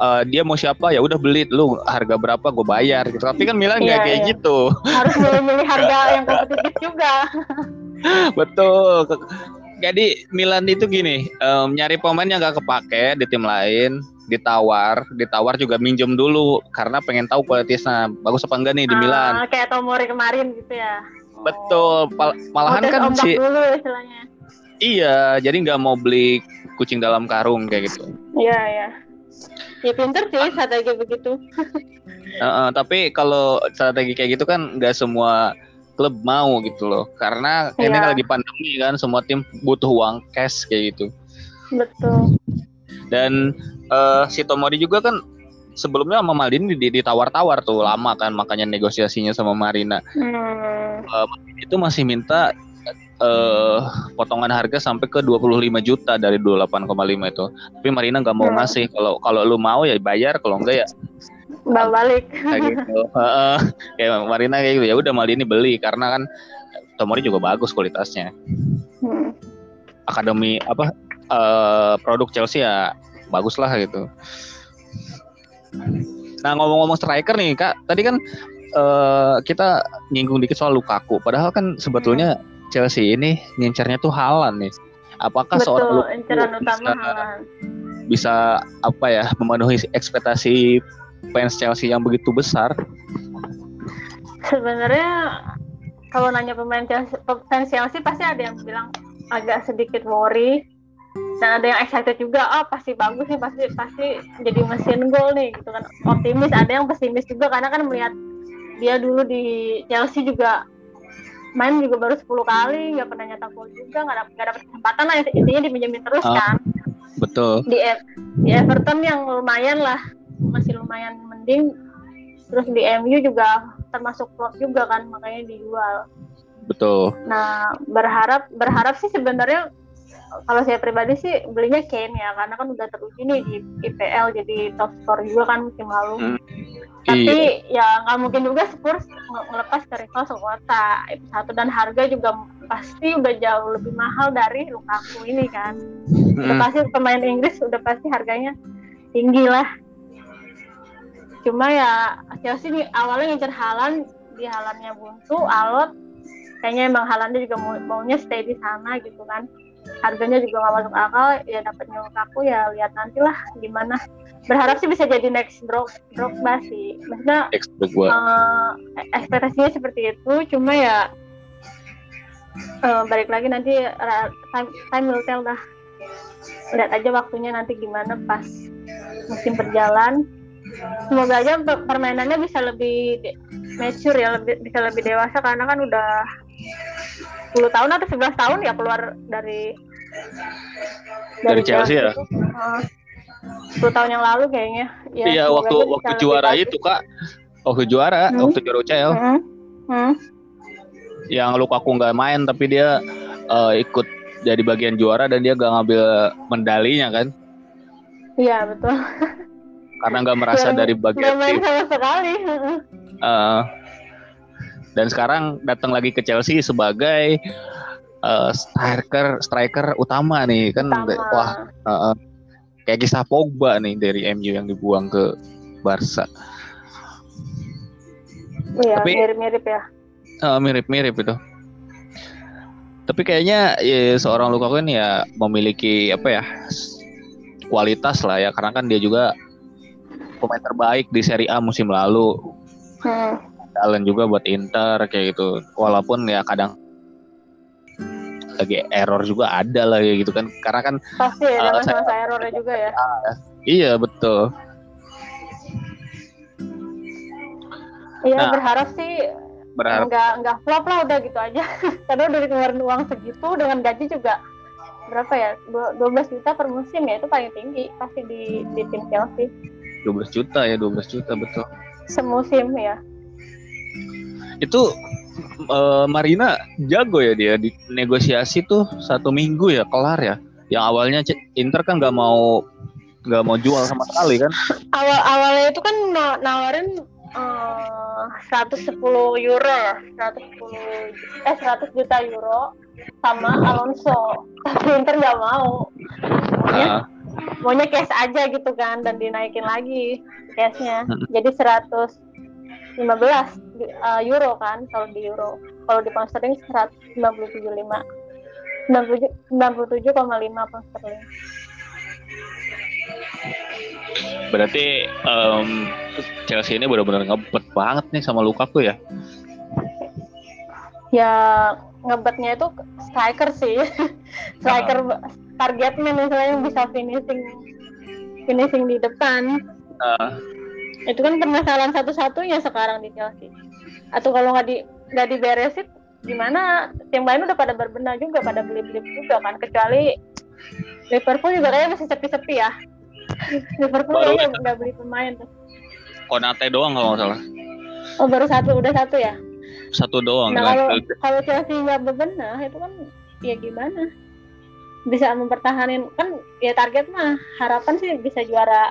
uh, dia mau siapa ya udah beli lu harga berapa gue bayar gitu. Tapi kan Milan nggak iya, kayak iya. gitu. Harus milih-milih harga yang kompetitif juga. Betul. Jadi Milan itu gini, um, nyari pemain yang gak kepake di tim lain, ditawar, ditawar juga minjem dulu karena pengen tahu kualitasnya bagus apa enggak nih di Milan. Ah, kayak Tomori kemarin gitu ya. Betul, malahan kan si dulu istilahnya. Iya, jadi nggak mau beli kucing dalam karung kayak gitu. Iya, iya. Ya pinter sih strategi begitu. uh, uh, tapi kalau strategi kayak gitu kan nggak semua klub mau gitu loh, karena yeah. ini kan lagi pandemi kan, semua tim butuh uang cash kayak gitu. Betul. Dan uh, si Tomori juga kan sebelumnya sama Maldini ditawar-tawar tuh lama kan makanya negosiasinya sama Marina. Hmm. Uh, itu masih minta uh, potongan harga sampai ke 25 juta dari 28,5 itu. Tapi Marina nggak mau hmm. ngasih. Kalau kalau lu mau ya bayar, kalau enggak ya balik. Kayak gitu. Uh, kayak Marina kayak gitu ya udah Maldini beli karena kan Tomori juga bagus kualitasnya. Hmm. Akademi apa uh, produk Chelsea ya bagus lah gitu. Nah ngomong-ngomong striker nih kak, tadi kan uh, kita nyinggung dikit soal Lukaku. Padahal kan sebetulnya Chelsea ini ngincernya tuh Halan nih. Apakah Betul, seorang Lukaku utama bisa, bisa apa ya memenuhi ekspektasi fans Chelsea yang begitu besar? Sebenarnya kalau nanya pemain Chelsea, fans Chelsea pasti ada yang bilang agak sedikit worry dan ada yang excited juga oh pasti bagus nih pasti pasti jadi mesin gol nih gitu kan optimis ada yang pesimis juga karena kan melihat dia dulu di Chelsea juga main juga baru 10 kali nggak pernah nyetak gol juga nggak dapet, dapet kesempatan lah intinya diminjemin terus uh, kan. betul. Di di Everton yang lumayan lah masih lumayan mending. Terus di MU juga termasuk flop juga kan makanya dijual. Betul. Nah berharap berharap sih sebenarnya kalau saya pribadi sih belinya Kane ya karena kan udah teruji nih di IPL jadi top score juga kan musim lalu. Hmm, Tapi iya. ya nggak mungkin juga Spurs ngelepas ke rival sekota itu satu dan harga juga pasti udah jauh lebih mahal dari Lukaku ini kan. Hmm. Udah pasti pemain Inggris udah pasti harganya tinggi lah. cuma ya Chelsea nih awalnya ngincer Halan di Halannya buntu Alot kayaknya emang Halannya juga mau maunya stay di sana gitu kan harganya juga gak masuk akal ya dapatnya aku ya lihat nantilah gimana. Berharap sih bisa jadi next drop drop sih. Maksudnya uh, ekspektasinya seperti itu cuma ya uh, balik lagi nanti time, time will tell dah lihat aja waktunya nanti gimana pas musim berjalan. Semoga aja permainannya bisa lebih mature ya lebih bisa lebih dewasa karena kan udah 10 tahun atau 11 tahun ya keluar dari dari, dari Chelsea ya. Uh, 10 tahun yang lalu kayaknya. Ya, iya, waktu waktu juara itu, Kak. Waktu juara, hmm? waktu juara UCL. Hmm? Hmm? Yang Lukaku nggak main tapi dia uh, ikut jadi bagian juara dan dia gak ngambil medalinya kan? Iya, betul. Karena nggak merasa dari bagian main sama sekali. Uh, dan sekarang datang lagi ke Chelsea sebagai uh, striker striker utama nih kan utama. wah uh, kayak kisah Pogba nih dari MU yang dibuang ke Barca. Iya, mirip-mirip ya. Uh, mirip-mirip itu. Tapi kayaknya ya, seorang Lukaku ini ya memiliki apa ya kualitas lah ya karena kan dia juga pemain terbaik di Serie A musim lalu. Hmm talent juga buat Inter kayak gitu. Walaupun ya kadang lagi error juga ada lah ya gitu kan. Karena kan pasti ya uh, masa-masa errornya juga ya. Iya betul. Iya nah, berharap sih berharap. nggak nggak flop lah udah gitu aja. Karena udah dikeluarin uang segitu dengan gaji juga berapa ya? 12 juta per musim ya itu paling tinggi pasti di di tim Chelsea. 12 juta ya 12 juta betul. Semusim ya itu uh, Marina jago ya dia di negosiasi tuh satu minggu ya kelar ya. Yang awalnya Inter kan nggak mau nggak mau jual sama sekali kan. Awal awalnya itu kan nawarin uh, 110 euro 110 eh 100 juta euro sama Alonso. Tapi Inter nggak mau. Maunya, uh. maunya cash aja gitu kan dan dinaikin lagi cashnya. Jadi 100 15 uh, euro kan kalau di euro. Kalau di pound sterling 197,5 97,5 pound sterling. Berarti um, Chelsea ini benar-benar ngebet banget nih sama Lukaku ya? Ya ngebetnya itu striker sih. Striker uh. targetnya misalnya bisa finishing finishing di depan. Uh itu kan permasalahan satu-satunya sekarang di Chelsea. Atau kalau nggak di nggak diberesin gimana? Tim lain udah pada berbenah juga pada beli-beli juga kan. Kecuali Liverpool juga kayaknya masih sepi-sepi ya. Liverpool baru kayaknya nggak beli pemain tuh. Konate doang kalau nggak salah. Oh baru satu udah satu ya? Satu doang nah kalau kalau Chelsea nggak berbenah itu kan ya gimana? Bisa mempertahankan kan ya target mah harapan sih bisa juara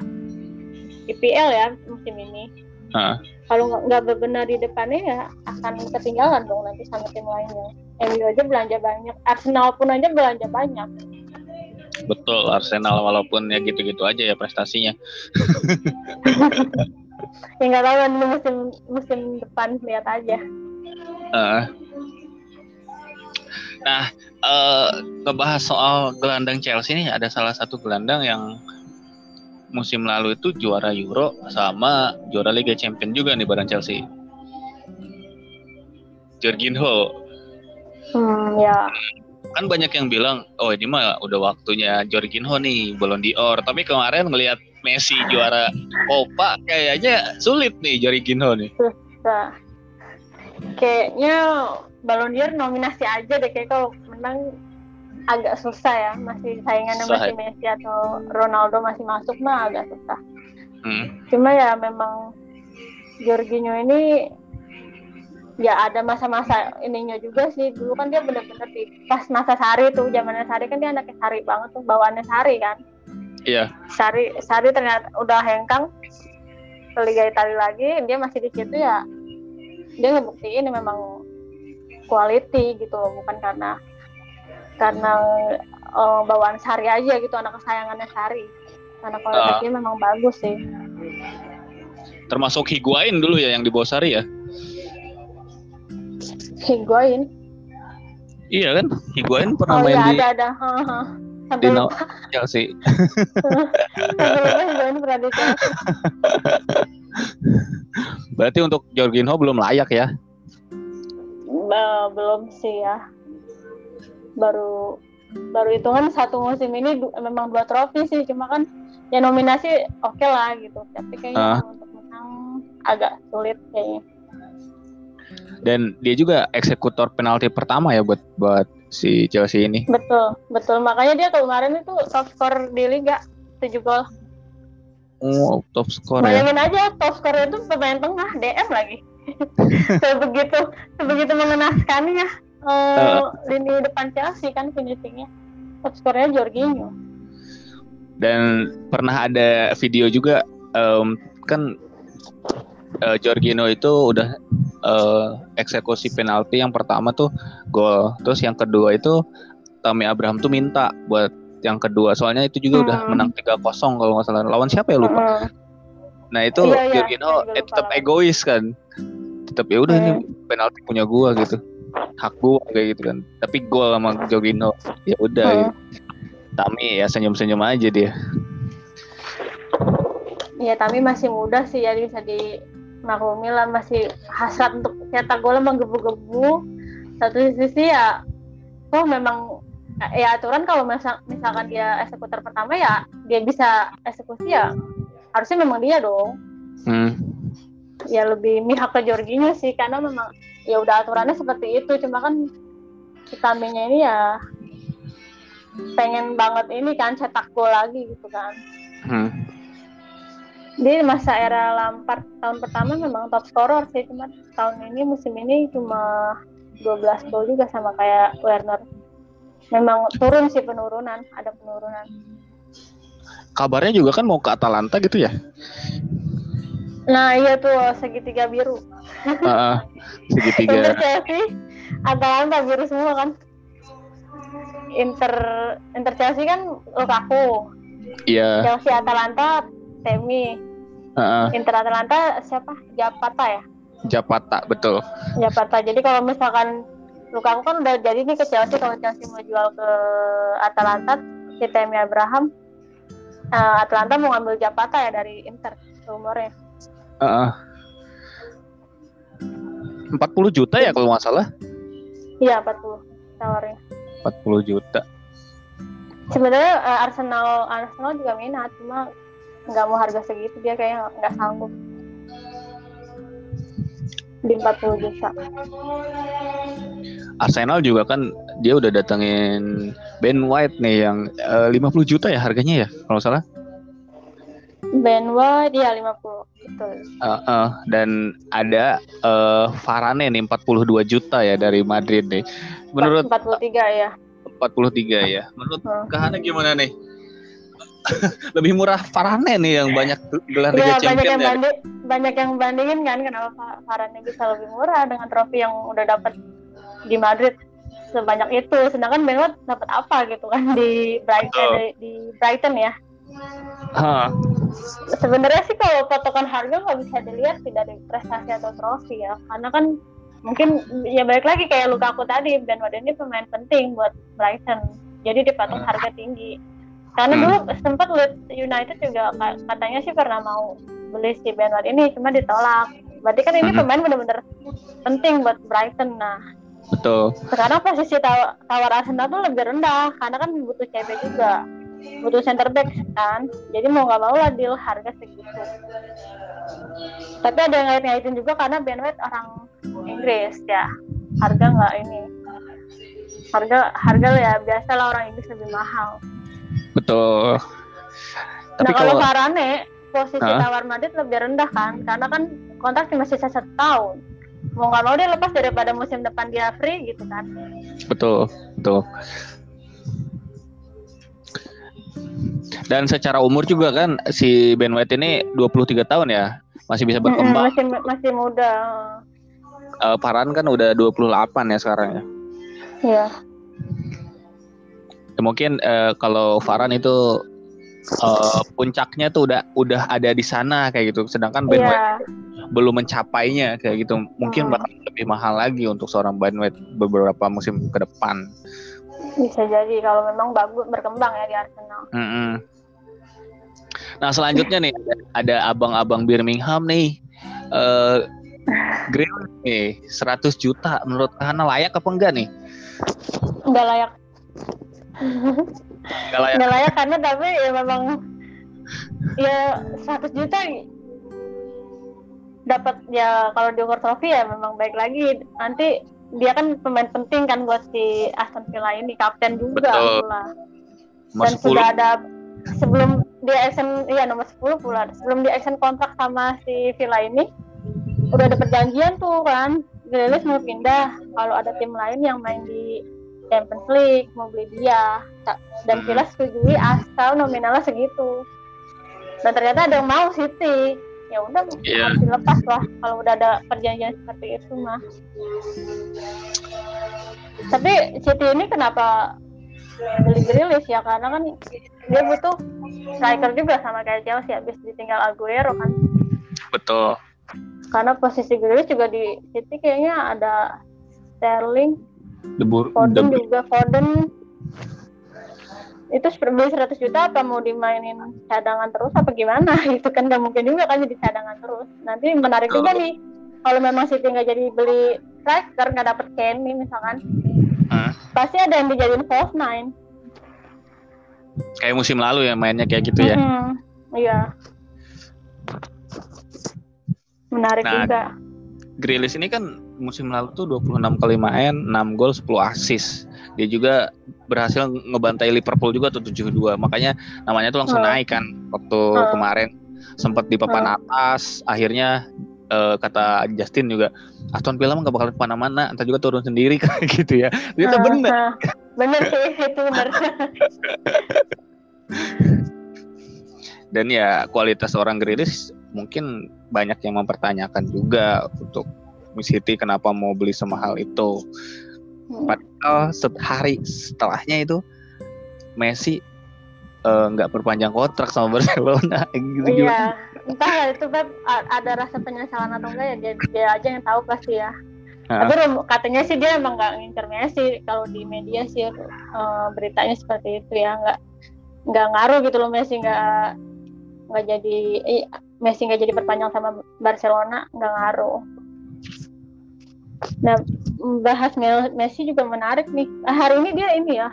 IPL ya musim ini. Uh. Kalau nggak berbenar di depannya ya akan ketinggalan dong nanti sama tim lainnya. MU aja belanja banyak, Arsenal pun aja belanja banyak. Betul, Arsenal walaupun ya gitu-gitu aja ya prestasinya. ya nggak tahu kan musim musim depan lihat aja. Uh. Nah, uh, ngebahas soal gelandang Chelsea ini ada salah satu gelandang yang musim lalu itu juara Euro sama juara Liga Champion juga nih bareng Chelsea. Jorginho. Hmm, ya. Kan banyak yang bilang, oh ini mah udah waktunya Jorginho nih, Ballon d'Or. Tapi kemarin ngelihat Messi juara Copa, kayaknya sulit nih Jorginho nih. Susah. Kayaknya Ballon d'Or nominasi aja deh, kayak kalau menang agak susah ya masih saingannya masih ya. Messi atau Ronaldo masih masuk mah agak susah. Hmm. cuma ya memang Jorginho ini ya ada masa-masa ininya juga sih. Dulu kan dia benar-benar di pas masa Sari tuh zamannya Sari kan dia anaknya Sari banget tuh bawaannya Sari kan. Iya. Sari Sari ternyata udah hengkang ke Liga Italia lagi dia masih di situ ya. Dia ngebuktiin memang quality gitu bukan karena karena uh, bawaan Sari aja gitu anak kesayangannya Sari anak kualitasnya uh. memang bagus sih Termasuk Higuain dulu ya yang di Bosari ya? Higuain? Iya kan? Higuain pernah oh, main iya, di ada ada. Sampai di lupa. Chelsea. Higuain pernah di Chelsea. Berarti untuk Jorginho belum layak ya? belum sih ya. Baru baru hitungan satu musim ini memang dua trofi sih, cuma kan ya nominasi oke okay lah gitu. Tapi kayaknya uh. untuk menang agak sulit kayaknya. Dan dia juga eksekutor penalti pertama ya buat buat si Chelsea ini. Betul, betul. Makanya dia kemarin itu top skor di liga 7 gol. Oh, top skor ya. Bayangin aja top skor itu pemain tengah DM lagi. sebegitu sebegitu mengenaskannya uh, uh. lini depan Chelsea kan finishingnya. Top skornya Jorginho. Dan pernah ada video juga um, kan uh, Jorginho itu udah uh, eksekusi penalti yang pertama tuh gol. Terus yang kedua itu Tammy Abraham tuh minta buat yang kedua. Soalnya itu juga hmm. udah menang 3-0 kalau nggak salah. Lawan siapa ya lupa. Hmm. Nah, itu iya, iya. Jorginho eh, tetap egois kan. Tetap ya udah hmm. ini penalti punya gua gitu. Hak gua kayak gitu kan. Tapi gol sama Jorginho ya udah hmm. gitu. Tami ya senyum-senyum aja dia. Iya, Tami masih muda sih ya bisa di maklumi lah masih hasrat untuk cetak gol menggebu-gebu satu sisi ya oh memang ya aturan kalau misal, misalkan dia eksekutor pertama ya dia bisa eksekusi ya harusnya memang dia dong hmm. ya lebih mihak ke Jorginho sih karena memang ya udah aturannya seperti itu cuma kan vitaminnya ini ya pengen banget ini kan cetak gol lagi gitu kan. Hmm. Di masa era Lampard tahun pertama memang top scorer sih cuma tahun ini musim ini cuma 12 gol juga sama kayak Werner. Memang turun sih penurunan ada penurunan. Kabarnya juga kan mau ke Atalanta gitu ya nah iya tuh segitiga biru uh, segitiga Inter Chelsea Atalanta biru semua kan Inter Inter Chelsea kan Lukaku Iya. Yeah. Chelsea Atalanta Temi. Uh-uh. Inter Atalanta siapa? Japata ya? Japata, betul. Japata. Jadi kalau misalkan Lukaku kan udah jadi nih ke Chelsea kalau Chelsea mau jual ke Atalanta si Temi Abraham uh, Atalanta mau ngambil Japata ya dari Inter umurnya. Uh, 40 juta ya kalau nggak salah? Iya 40 tawarnya. 40 juta. Sebenarnya uh, Arsenal Arsenal juga minat cuma nggak mau harga segitu dia kayak nggak sanggup di 40 juta Arsenal juga kan dia udah datengin Ben White nih yang uh, eh, 50 juta ya harganya ya kalau salah Ben White ya 50 betul uh, uh, dan ada uh, Varane nih 42 juta ya dari Madrid nih menurut 43 ya 43 ya menurut uh. Kahana gimana nih lebih murah Varane nih yang banyak gelar Liga ya, Champions banyak yang ya. Bandi, banyak yang bandingin kan kenapa Varane bisa lebih murah dengan trofi yang udah dapat di Madrid sebanyak itu sedangkan Benzema dapat apa gitu kan di Brighton oh. di, di Brighton ya huh. Sebenarnya sih kalau potongan harga nggak bisa dilihat sih dari prestasi atau trofi ya karena kan mungkin ya balik lagi kayak Lukaku tadi Ben White ini pemain penting buat Brighton jadi dipatok harga tinggi karena hmm. dulu sempat lihat United juga katanya sih pernah mau beli si Ben White ini cuma ditolak. Berarti kan ini hmm. pemain benar-benar penting buat Brighton. Nah, betul. Sekarang posisi taw tawar Arsenal tuh lebih rendah karena kan butuh CB juga, butuh center back kan. Jadi mau nggak mau lah deal harga segitu. Tapi ada yang ngait-ngaitin juga karena Ben White orang Inggris ya, harga nggak ini. Harga harga ya biasa lah orang Inggris lebih mahal. Betul. Tapi nah, kalau Varane posisi huh? tawar Madrid lebih rendah kan, karena kan kontrak cuma sisa setahun. Mau nggak mau dia lepas daripada musim depan dia free gitu kan. Betul, betul. Dan secara umur juga kan si Ben White ini 23 tahun ya, masih bisa berkembang. masih masih muda. Uh, Paran kan udah 28 ya sekarang ya. Iya ya, mungkin uh, kalau Farhan itu uh, puncaknya tuh udah udah ada di sana kayak gitu sedangkan bandwidth yeah. belum mencapainya kayak gitu mungkin hmm. bakal lebih mahal lagi untuk seorang bandwidth beberapa musim ke depan bisa jadi kalau memang bagus berkembang ya di Arsenal mm -hmm. nah selanjutnya nih ada abang-abang Birmingham nih uh, Grill nih 100 juta menurut Hana layak apa enggak nih? Enggak layak. Enggak layak. Enggak layak karena tapi ya memang ya 100 juta dapat ya kalau diukur trofi ya memang baik lagi nanti dia kan pemain penting kan buat si Aston Villa ini kapten juga Betul. pula. Dan 10. sudah ada sebelum dia extend iya nomor 10 pula. Sebelum dia extend kontrak sama si Villa ini udah ada perjanjian tuh kan. Grealish mau pindah. Kalau ada tim lain yang main di Champions League mau beli dia. Dan hmm. Villa setujui asal nominalnya segitu. Dan ternyata ada yang mau City ya udah yeah. harus dilepas lah kalau udah ada perjanjian seperti itu mah tapi City ini kenapa beli Grealish ya karena kan dia butuh striker juga sama kayak Chelsea habis ditinggal Aguero kan betul karena posisi Grealish juga di City kayaknya ada Sterling, Debur, Foden Debur. juga Foden itu beli 100 juta apa mau dimainin cadangan terus apa gimana itu kan nggak mungkin juga kan jadi cadangan terus nanti menarik oh. juga nih kalau memang City nggak jadi beli striker nggak dapet Kenny misalkan huh? pasti ada yang dijadiin false nine kayak musim lalu ya mainnya kayak gitu ya mm -hmm. iya menarik nah, juga. Grilis ini kan musim lalu tuh 26 kali main, 6 gol, 10 assist. Dia juga berhasil ngebantai Liverpool juga tuh 7-2. Makanya namanya tuh langsung oh. naik kan waktu oh. kemarin sempat di papan oh. atas, akhirnya uh, kata Justin juga Aston Villa nggak bakal ke mana-mana, entar juga turun sendiri kan gitu ya. Ternyata uh, bener. Uh, bener sih itu bener. Dan ya kualitas orang Grilis mungkin banyak yang mempertanyakan juga untuk City kenapa mau beli semahal itu. Hmm. Padahal sehari setelahnya itu Messi eh, nggak uh, perpanjang kontrak sama Barcelona gitu iya entah ya itu Pep ada rasa penyesalan atau enggak ya dia, dia aja yang tahu pasti ya uh. tapi katanya sih dia emang nggak ngincer Messi kalau di media sih uh, beritanya seperti itu ya nggak nggak ngaruh gitu loh Messi nggak nggak jadi eh, Messi nggak jadi perpanjang sama Barcelona nggak ngaruh. Nah, bahas Messi juga menarik nih. Hari ini dia ini ya.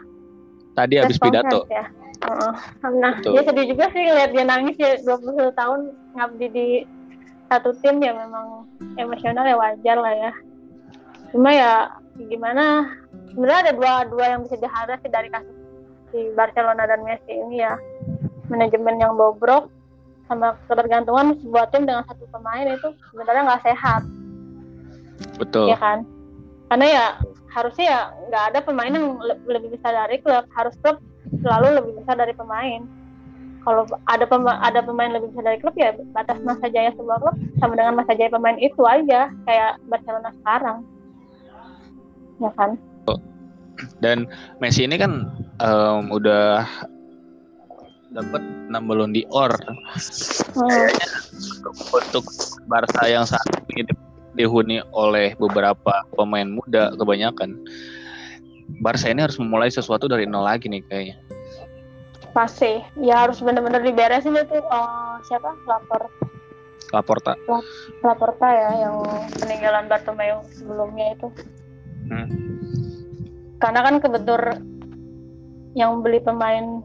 Tadi habis pidato. Ya. Uh, nah, Betul. dia sedih juga sih lihat dia nangis ya 20 tahun ngabdi di satu tim ya memang emosional ya wajar lah ya. Cuma ya gimana? Sebenarnya ada dua dua yang bisa diharap sih dari kasus di Barcelona dan Messi ini ya. Manajemen yang bobrok sama ketergantungan sebuah tim dengan satu pemain itu sebenarnya nggak sehat. Betul. Ya kan? Karena ya harusnya ya nggak ada pemain yang lebih besar dari klub, harus klub selalu lebih besar dari pemain. Kalau ada pema ada pemain lebih besar dari klub ya batas masa jaya sebuah klub sama dengan masa jaya pemain itu aja kayak Barcelona sekarang. Ya kan? Dan Messi ini kan um, udah dapat 6 Ballon d'Or. Hmm. untuk Barca yang saat ini dihuni oleh beberapa pemain muda kebanyakan. Barca ini harus memulai sesuatu dari nol lagi nih kayaknya. Pasti, ya harus benar-benar diberesin itu uh, siapa? Lapor. Laporta. Laporta ya yang peninggalan Bartomeu sebelumnya itu. Hmm. Karena kan kebetul yang beli pemain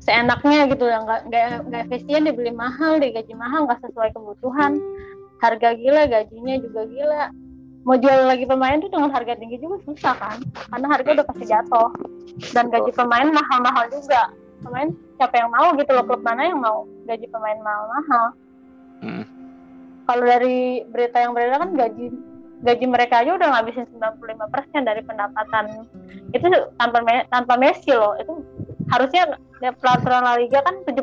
seenaknya gitu ya nggak nggak efisien dibeli mahal digaji mahal nggak sesuai kebutuhan harga gila gajinya juga gila. Mau jual lagi pemain tuh dengan harga tinggi juga susah kan? Karena harga udah pasti jatuh. Dan gaji pemain mahal-mahal juga. Pemain siapa yang mau gitu loh klub mana yang mau? Gaji pemain mahal-mahal. Hmm. kalau dari berita yang beredar kan gaji gaji mereka aja udah ngabisin 95% dari pendapatan. Itu tanpa tanpa Messi loh. Itu harusnya ya, peraturan La Liga kan 70%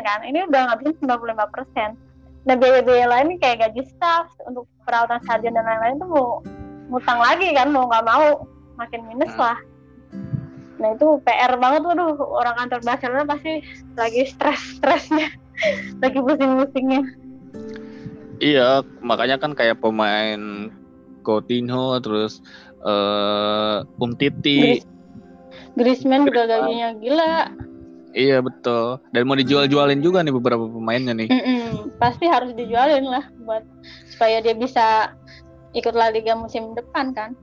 kan? Ini udah ngabisin 95% nah biaya-biaya lain kayak gaji staff untuk perawatan sarjan dan lain-lain tuh mau ngutang lagi kan mau nggak mau. Makin minus hmm. lah. Nah itu PR banget tuh orang kantor Barcelona pasti lagi stres-stresnya lagi pusing-pusingnya. Iya makanya kan kayak pemain Coutinho terus uh, Umtiti. Griezmann juga gajinya gila Iya betul. Dan mau dijual-jualin juga nih beberapa pemainnya nih. Mm -mm. Pasti harus dijualin lah buat supaya dia bisa ikut La Liga musim depan kan.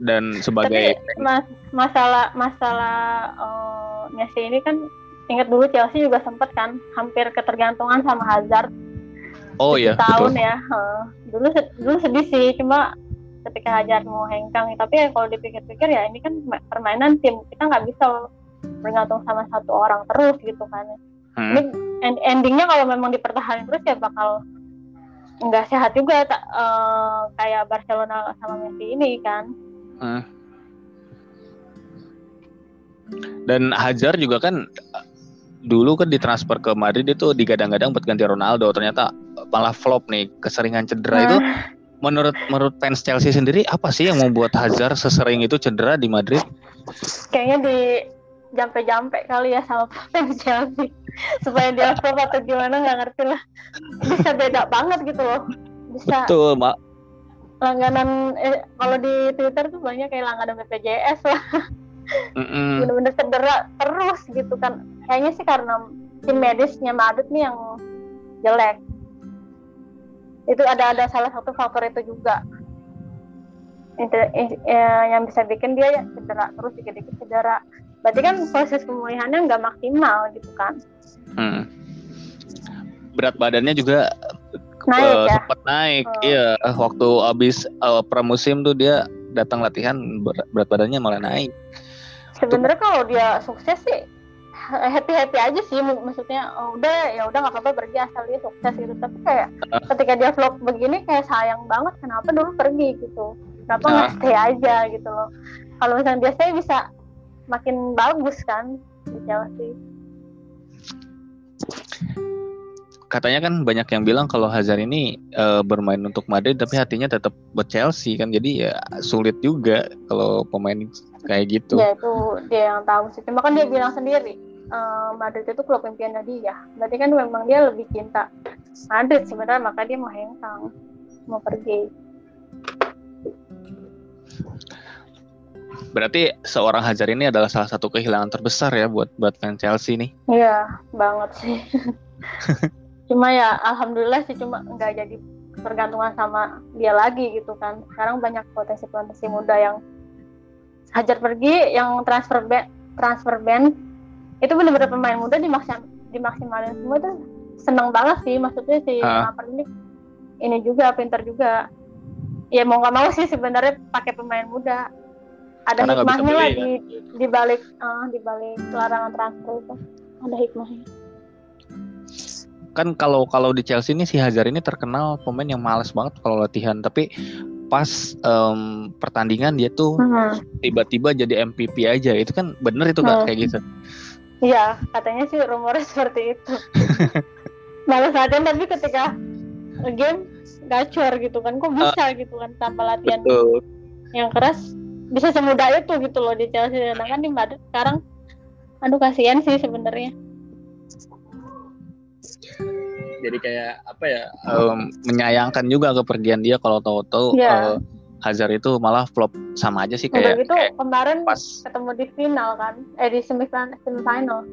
Dan sebagai Tapi, mas masalah masalah uh, Messi ini kan ingat dulu Chelsea juga sempat kan hampir ketergantungan sama Hazard. Oh iya. Tahun betul. ya. Uh, dulu dulu sedih sih cuma ketika Hazard mau hengkang tapi ya kalau dipikir-pikir ya ini kan permainan tim kita nggak bisa bergantung sama satu orang terus gitu kan hmm. ini endingnya kalau memang dipertahankan terus ya bakal nggak sehat juga tak, uh, eh, kayak Barcelona sama Messi ini kan hmm. dan Hajar juga kan dulu kan ditransfer ke Madrid itu digadang-gadang buat ganti Ronaldo ternyata malah flop nih keseringan cedera hmm. itu menurut menurut fans Chelsea sendiri apa sih yang membuat Hazard sesering itu cedera di Madrid? Kayaknya di jampe-jampe kali ya sama fans Chelsea supaya dia flop atau gimana nggak ngerti lah. Bisa beda banget gitu loh. Bisa. Betul, Mak. Langganan eh, kalau di Twitter tuh banyak kayak langganan BPJS lah. Bener-bener cedera terus gitu kan. Kayaknya sih karena tim medisnya Madrid nih yang jelek itu ada ada salah satu faktor itu juga. Itu ya, yang bisa bikin dia ya cedera terus dikit-dikit cedera. Berarti kan proses pemulihannya nggak maksimal gitu kan? Hmm. berat badannya juga naik uh, ya? sempat naik oh. iya. Waktu habis uh, pramusim tuh dia datang latihan berat badannya malah naik. Sebenarnya kalau dia sukses sih happy happy aja sih maksudnya oh, udah ya udah nggak apa-apa pergi asal dia sukses gitu tapi kayak uh. ketika dia vlog begini kayak sayang banget kenapa dulu pergi gitu kenapa nggak uh. stay aja gitu loh kalau misalnya dia stay bisa makin bagus kan di Chelsea katanya kan banyak yang bilang kalau Hazard ini uh, bermain untuk Madrid tapi hatinya tetap buat Chelsea kan jadi ya sulit juga kalau pemain kayak gitu. Ya itu dia yang tahu sih. Cuma kan dia bilang sendiri uh, Madrid itu klub impiannya dia. Berarti kan memang dia lebih cinta Madrid sebenarnya maka dia mau hengkang, mau pergi. Berarti seorang Hajar ini adalah salah satu kehilangan terbesar ya buat buat fans Chelsea nih. Iya, banget sih. cuma ya alhamdulillah sih cuma nggak jadi bergantungan sama dia lagi gitu kan. Sekarang banyak potensi-potensi muda yang Hajar pergi, yang transfer ban transfer ban itu benar-benar pemain muda dimaksim dimaksimalin semua itu seneng banget sih maksudnya si Lampard ini ini juga pintar juga. Ya mau nggak mau sih sebenarnya pakai pemain muda. Ada Karena hikmahnya lah di di balik uh, di balik larangan transfer itu. Ada hikmahnya. Kan kalau kalau di Chelsea ini si Hazard ini terkenal pemain yang males banget kalau latihan. Tapi pas um, pertandingan dia tuh hmm. tiba-tiba uh-huh. jadi MVP aja. Itu kan bener itu uh. kayak gitu Iya, katanya sih rumornya seperti itu. Malas latihan tapi ketika game gacor gitu kan, kok bisa uh, gitu kan tanpa latihan betul. yang keras bisa semudah itu gitu loh di Chelsea. Nah kan di Madrid sekarang, aduh kasihan sih sebenarnya. Jadi kayak apa ya, um, menyayangkan juga kepergian dia kalau tahu-tahu. Yeah. Uh, Hazard itu malah flop sama aja sih kayak. Udah gitu kayak kemarin pas ketemu di final kan, eh di semifinal.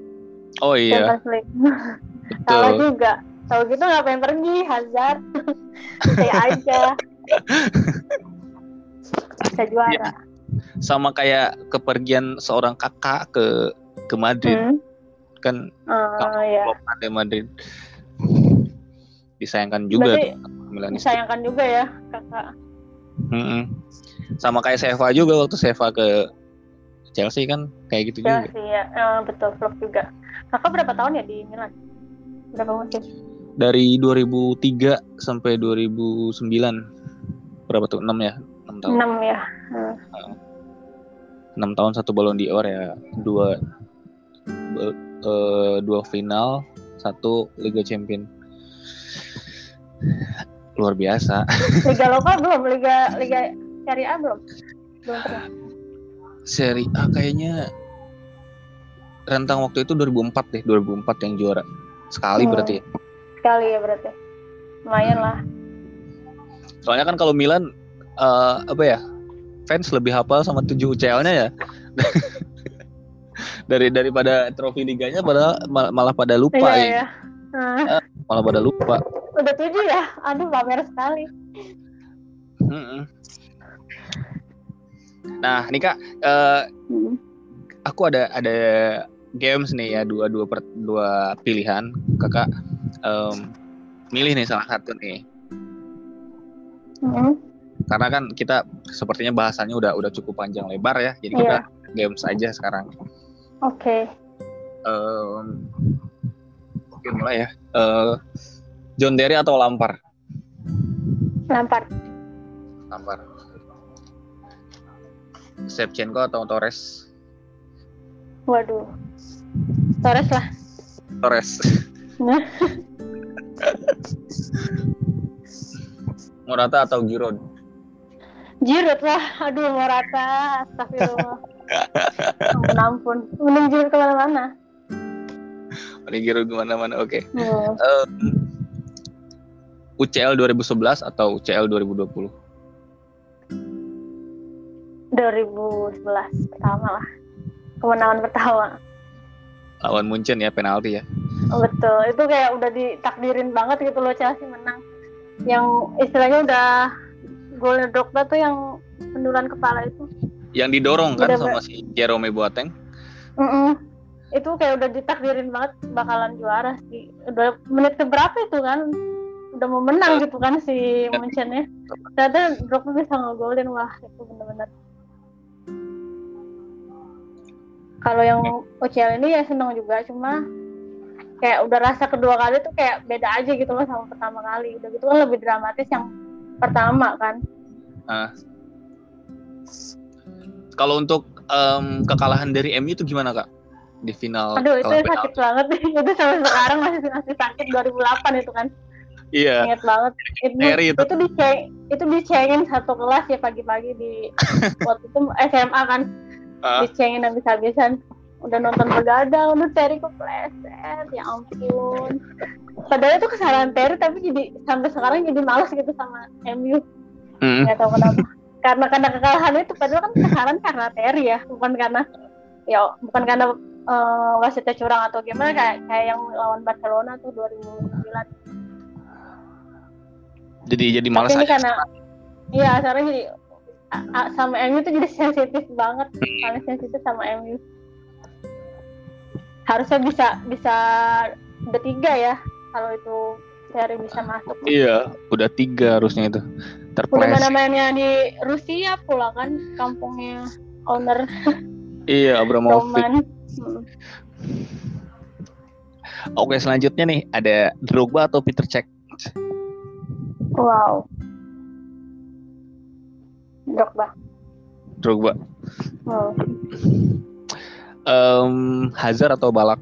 Oh iya. Salah juga. Tahu gitu ngapain pergi Hazard? Saya aja. Bisa juara. Ya, sama kayak kepergian seorang kakak ke ke Madrid. Hmm? Kan uh, iya. ada Madrid. Disayangkan juga. Berarti, disayangkan juga ya kakak Mm-mm. Sama kayak Seva juga waktu Seva ke Chelsea kan kayak gitu Chelsea, juga. ya, uh, betul klub juga. Kakak berapa tahun ya di Milan? Berapa musim? Dari 2003 sampai 2009. Berapa tuh? 6 ya? 6 tahun. 6 ya. Hmm. 6 tahun satu Ballon d'Or ya. Dua uh, dua final, satu Liga Champion luar biasa. Liga lokal belum, liga liga Seri A belum? Belum pernah. Seri A kayaknya rentang waktu itu 2004 deh, 2004 yang juara. Sekali hmm. berarti ya. Sekali ya berarti. Lumayan lah. Soalnya kan kalau Milan uh, apa ya? Fans lebih hafal sama 7 UCL-nya ya. dari daripada trofi liganya pada malah pada lupa iya, ya. Iya. Uh. Malah pada lupa. Udah tujuh ya? Aduh, pamer sekali. Nah, nih kak, uh, aku ada ada games nih ya dua dua per, dua pilihan kakak um, milih nih salah satu nih. Hmm. Karena kan kita sepertinya bahasannya udah udah cukup panjang lebar ya, jadi yeah. kita games aja sekarang. Oke. Okay. Um, Oke mulai ya. Uh, John Terry atau Lampard? Lampard. Lampard. Shevchenko atau Torres? Waduh. Torres lah. Torres. Morata atau Giroud? Giroud lah. Aduh, Morata. Astagfirullah. ampun, ampun. Mending Giroud ke mana-mana. Mending Giroud ke mana-mana, oke. Okay. Hmm. Um, UCL 2011 atau UCL 2020? 2011 pertama lah. Kemenangan pertama. Lawan Munchen ya penalti ya. Oh, betul. Itu kayak udah ditakdirin banget gitu loh Chelsea menang. Yang istilahnya udah golnya Drogba tuh yang penduran kepala itu. Yang didorong kan udah sama si Jerome Boateng? Mm -mm. itu kayak udah ditakdirin banget bakalan juara sih. Udah menit keberapa itu kan udah mau menang gitu kan si Munchen ya. Ternyata Drogba bisa ngegolin wah itu bener-bener. Kalau yang OCL ini ya seneng juga cuma kayak udah rasa kedua kali tuh kayak beda aja gitu loh sama pertama kali. Udah gitu kan lebih dramatis yang pertama kan. Uh. kalau untuk um, kekalahan dari MU itu gimana kak? Di final aduh itu sakit banget. Itu sampai sekarang masih masih sakit 2008 itu kan Iya. Ingat banget. Itu, itu. itu diceng itu dicengin satu kelas ya pagi-pagi di waktu itu SMA kan uh. dicengin habis-habisan udah nonton begadang udah Terry kepleset ya ampun padahal itu kesalahan Terry tapi jadi sampai sekarang jadi males gitu sama MU mm. tahu kenapa karena karena kekalahan itu padahal kan kesalahan karena Terry ya bukan karena ya bukan karena uh, wasitnya curang atau gimana kayak kayak yang lawan Barcelona tuh 2009 jadi jadi males aja. karena iya sekarang jadi sama MU tuh jadi sensitif banget. Paling sensitif sama MU harusnya bisa bisa udah tiga ya kalau itu seri bisa masuk. Iya udah tiga harusnya itu. Terpres udah mainnya di Rusia pula kan kampungnya owner. Iya Abramovich. Hmm. Oke selanjutnya nih ada Drogba atau Peter Cech Wow Drogba. Drogba. Oh. Um, Hazard atau Balak?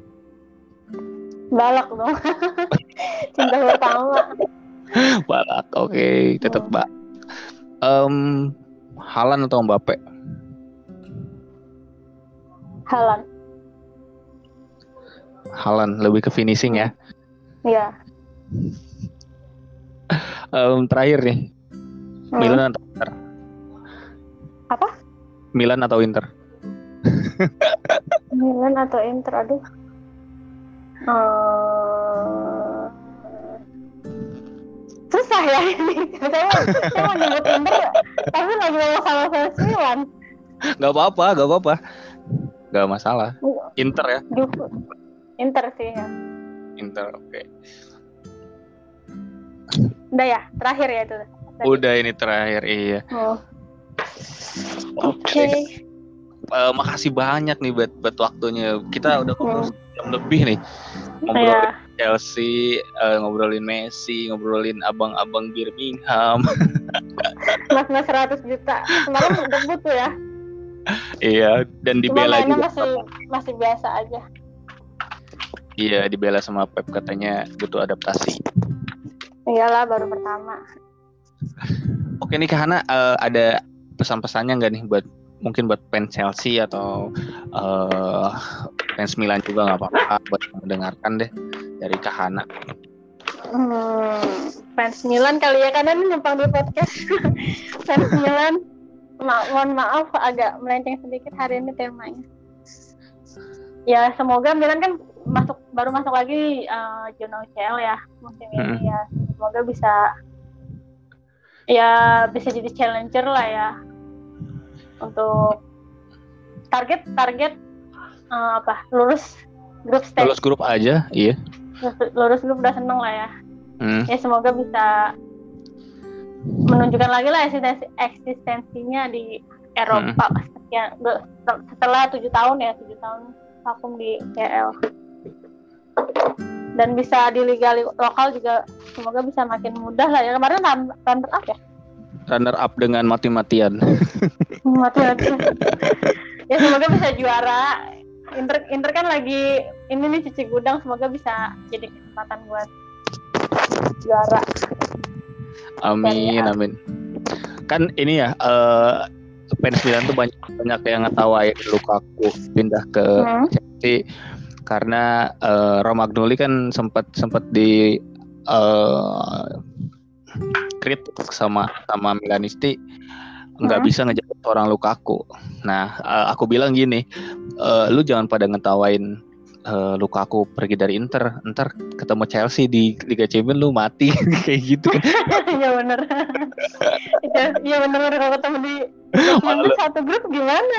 Balak dong. Cinta pertama. Balak, oke, okay. tetap. Mbak. Um, Halan atau Mbappe? Halan. Halan lebih ke finishing ya? Iya. Um, terakhir nih, hmm. Milan atau Inter? apa Milan atau Inter Milan atau Inter aduh uh... susah ya ini saya saya mau nyebut Inter tapi lagi mau sama sama Milan Gak apa-apa, gak apa-apa. Gak masalah. Inter ya. Inter sih ya. Inter, oke. Okay. Udah ya, terakhir ya itu. Udah ini terakhir, iya. Oh. Oke. Okay. Uh, makasih banyak nih buat buat waktunya. Kita udah ngobrol hmm. jam lebih nih. Ngobrolin yeah. Chelsea, uh, ngobrolin Messi, ngobrolin abang-abang Birmingham. Mas-mas 100 juta. Kemarin debut tuh ya. iya, dan dibela juga. masih masih biasa aja. Iya, dibela sama Pep katanya butuh adaptasi. Iyalah baru pertama. Oke nih Kak Hana, uh, ada pesan-pesannya nggak nih buat mungkin buat fans Chelsea atau uh, fans Milan juga nggak apa-apa buat mendengarkan deh dari Kahana. Hmm, fans Milan kali ya karena ini nyempang di podcast fans Milan. Ma mohon maaf agak melenceng sedikit hari ini temanya. Ya semoga Milan kan masuk baru masuk lagi uh, zona UCL ya musim hmm. ini ya. Semoga bisa ya bisa jadi challenger lah ya untuk target target uh, apa lulus grup stage lulus grup aja iya lulus grup udah seneng lah ya hmm. ya semoga bisa menunjukkan lagi lah eksistensi eksistensinya di Eropa hmm. sekian setelah tujuh tahun ya tujuh tahun vakum di CL dan bisa di liga lokal juga semoga bisa makin mudah lah ya. Kemarin runner up ya? Runner up dengan mati-matian. Mati-matian. Ya semoga bisa juara. Inter Inter kan lagi ini nih cuci gudang. Semoga bisa jadi kesempatan buat juara. Amin ya. amin. Kan ini ya uh, fans Milan tuh banyak banyak yang ngetawain Lukaku pindah ke hmm. Chelsea karena uh, Romagnoli kan sempat sempat di uh, kritik sama sama Milanisti nggak hmm. bisa ngejaga orang Lukaku. Nah, uh, aku bilang gini, uh, lu jangan pada ngetawain uh, Lukaku pergi dari Inter, ntar ketemu Chelsea di Liga Champions lu mati kayak gitu. Iya benar. Iya, iya benar kalau ketemu di satu grup gimana?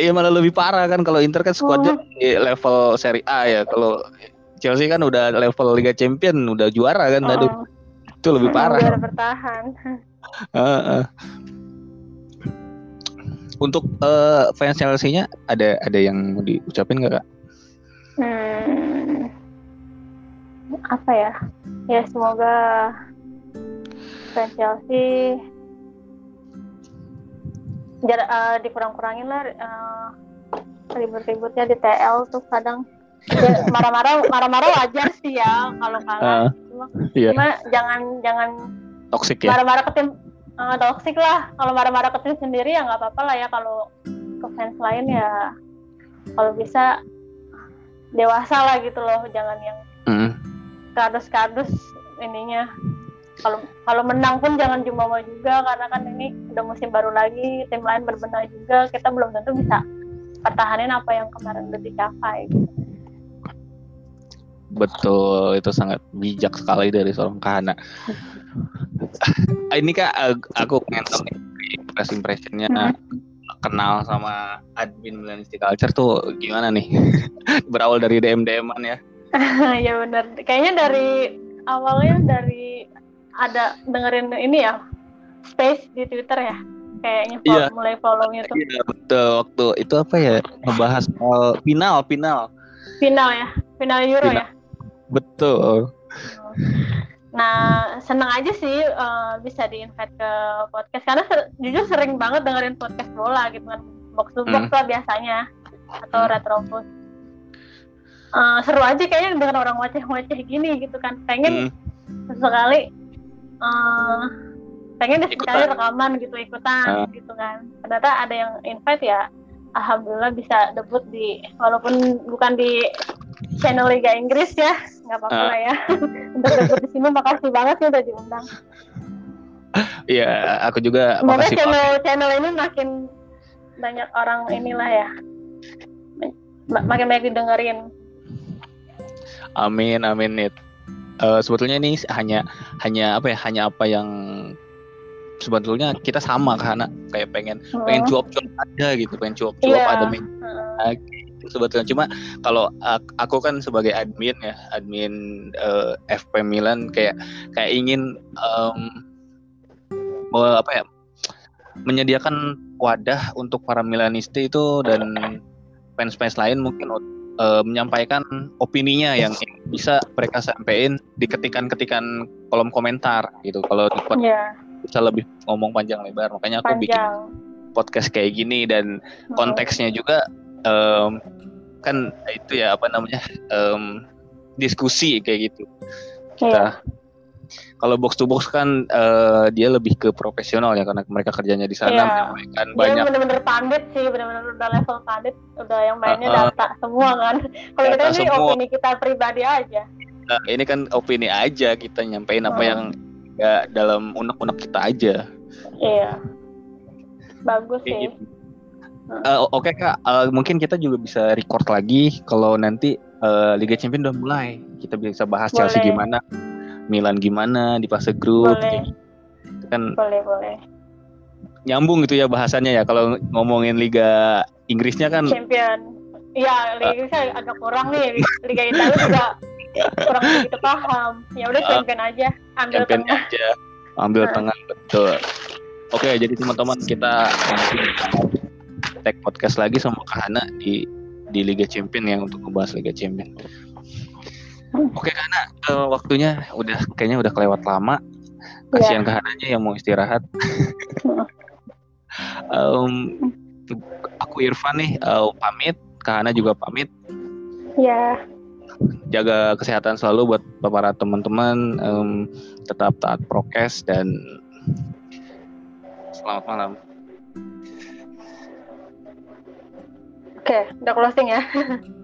Iya malah lebih parah kan kalau Inter kan squadnya oh. di level Serie A ya. Kalau Chelsea kan udah level Liga Champions udah juara kan. Oh. Aduh itu lebih parah. Biar bertahan. Uh, uh. Untuk uh, fans Chelsea-nya ada ada yang mau diucapin nggak kak? Hmm, apa ya? Ya semoga fans Chelsea jar uh, dikurang-kurangin lah uh, ribut-ributnya di TL tuh kadang. Ya, marah-marah marah-marah wajar sih ya kalau kalah. Uh, cuma, iya. cuma jangan jangan toksik ya? marah-marah ke tim uh, toksik lah. Kalau marah-marah ke tim sendiri ya nggak apa-apa lah ya. Kalau ke fans lain ya kalau bisa dewasa lah gitu loh. Jangan yang mm. kardus-kardus ininya kalau kalau menang pun jangan jumawa juga karena kan ini udah musim baru lagi tim lain berbenah juga kita belum tentu bisa pertahanin apa yang kemarin udah dicapai gitu. Betul, itu sangat bijak sekali dari seorang Kahana. ini kak, aku pengen tahu first impressionnya hmm. kenal sama admin Milanisti Culture tuh gimana nih? Berawal dari DM DM-an ya? ya benar. Kayaknya dari awalnya dari ada dengerin ini ya space di Twitter ya kayaknya follow, iya. mulai follownya tuh. Iya betul waktu itu apa ya ngebahas soal final final. Final ya final Euro final. ya. Betul. Nah, senang aja sih uh, bisa di-invite ke podcast karena ser jujur sering banget dengerin podcast bola gitu kan. Box to box hmm. lah biasanya atau hmm. retropus. Uh, seru aja kayaknya dengan orang wajah-wajah gini gitu kan. Pengen hmm. sekali uh, pengen sekali rekaman gitu ikutan uh. gitu kan. Ternyata ada yang invite ya alhamdulillah bisa debut di walaupun bukan di channel Liga Inggris ya nggak apa-apa uh. ya untuk debut di sini makasih banget sih udah diundang Iya, aku juga Semoga makasih channel banget. channel ini makin banyak orang inilah ya makin banyak didengerin. Amin, amin nih. Uh, sebetulnya ini hanya hanya apa ya? Hanya apa yang sebetulnya kita sama karena kayak pengen hmm. pengen cuap-cuap aja gitu pengen cuap-cuap yeah. ada hmm. gitu sebetulnya cuma kalau aku kan sebagai admin ya admin uh, eh, FP Milan kayak kayak ingin um, apa ya menyediakan wadah untuk para Milanisti itu dan fans-fans lain mungkin uh, menyampaikan opininya yang bisa mereka sampaikan di ketikan-ketikan kolom komentar gitu kalau di yeah bisa lebih ngomong panjang lebar makanya aku panjang. bikin podcast kayak gini dan hmm. konteksnya juga um, kan itu ya apa namanya um, diskusi kayak gitu kita iya. Kalau box to box kan uh, dia lebih ke profesional ya karena mereka kerjanya di sana yeah. menyampaikan banyak. bener-bener pandit sih, bener-bener udah level pandit, udah yang mainnya uh, uh, data semua kan. Kalau kita ini opini kita pribadi aja. Nah, ini kan opini aja kita nyampein apa hmm. yang ya dalam unek-unek kita aja. Iya. Bagus sih. Gitu. Uh, Oke okay, kak, uh, mungkin kita juga bisa record lagi kalau nanti uh, Liga Champions udah mulai. Kita bisa bahas boleh. Chelsea gimana, Milan gimana di fase grup. Boleh. Gitu. Kan boleh boleh. Nyambung gitu ya bahasannya ya kalau ngomongin Liga Inggrisnya kan. Champion. Iya, Liga Inggrisnya agak kurang nih. Liga Italia juga kurang begitu paham. Ya udah champion aja, ambil champion tengah. aja, ambil nah. tengah betul. Oke, jadi teman-teman kita tag podcast lagi sama Kak Hana di di Liga Champion yang untuk membahas Liga Champion. Oke Hana, uh, waktunya udah kayaknya udah kelewat lama. Kasihan yeah. Yang mau istirahat. um, aku Irfan nih uh, pamit, Kak Hana juga pamit. Ya. Yeah. Jaga kesehatan selalu buat para teman-teman, um, tetap taat prokes dan selamat malam. Oke, udah closing ya.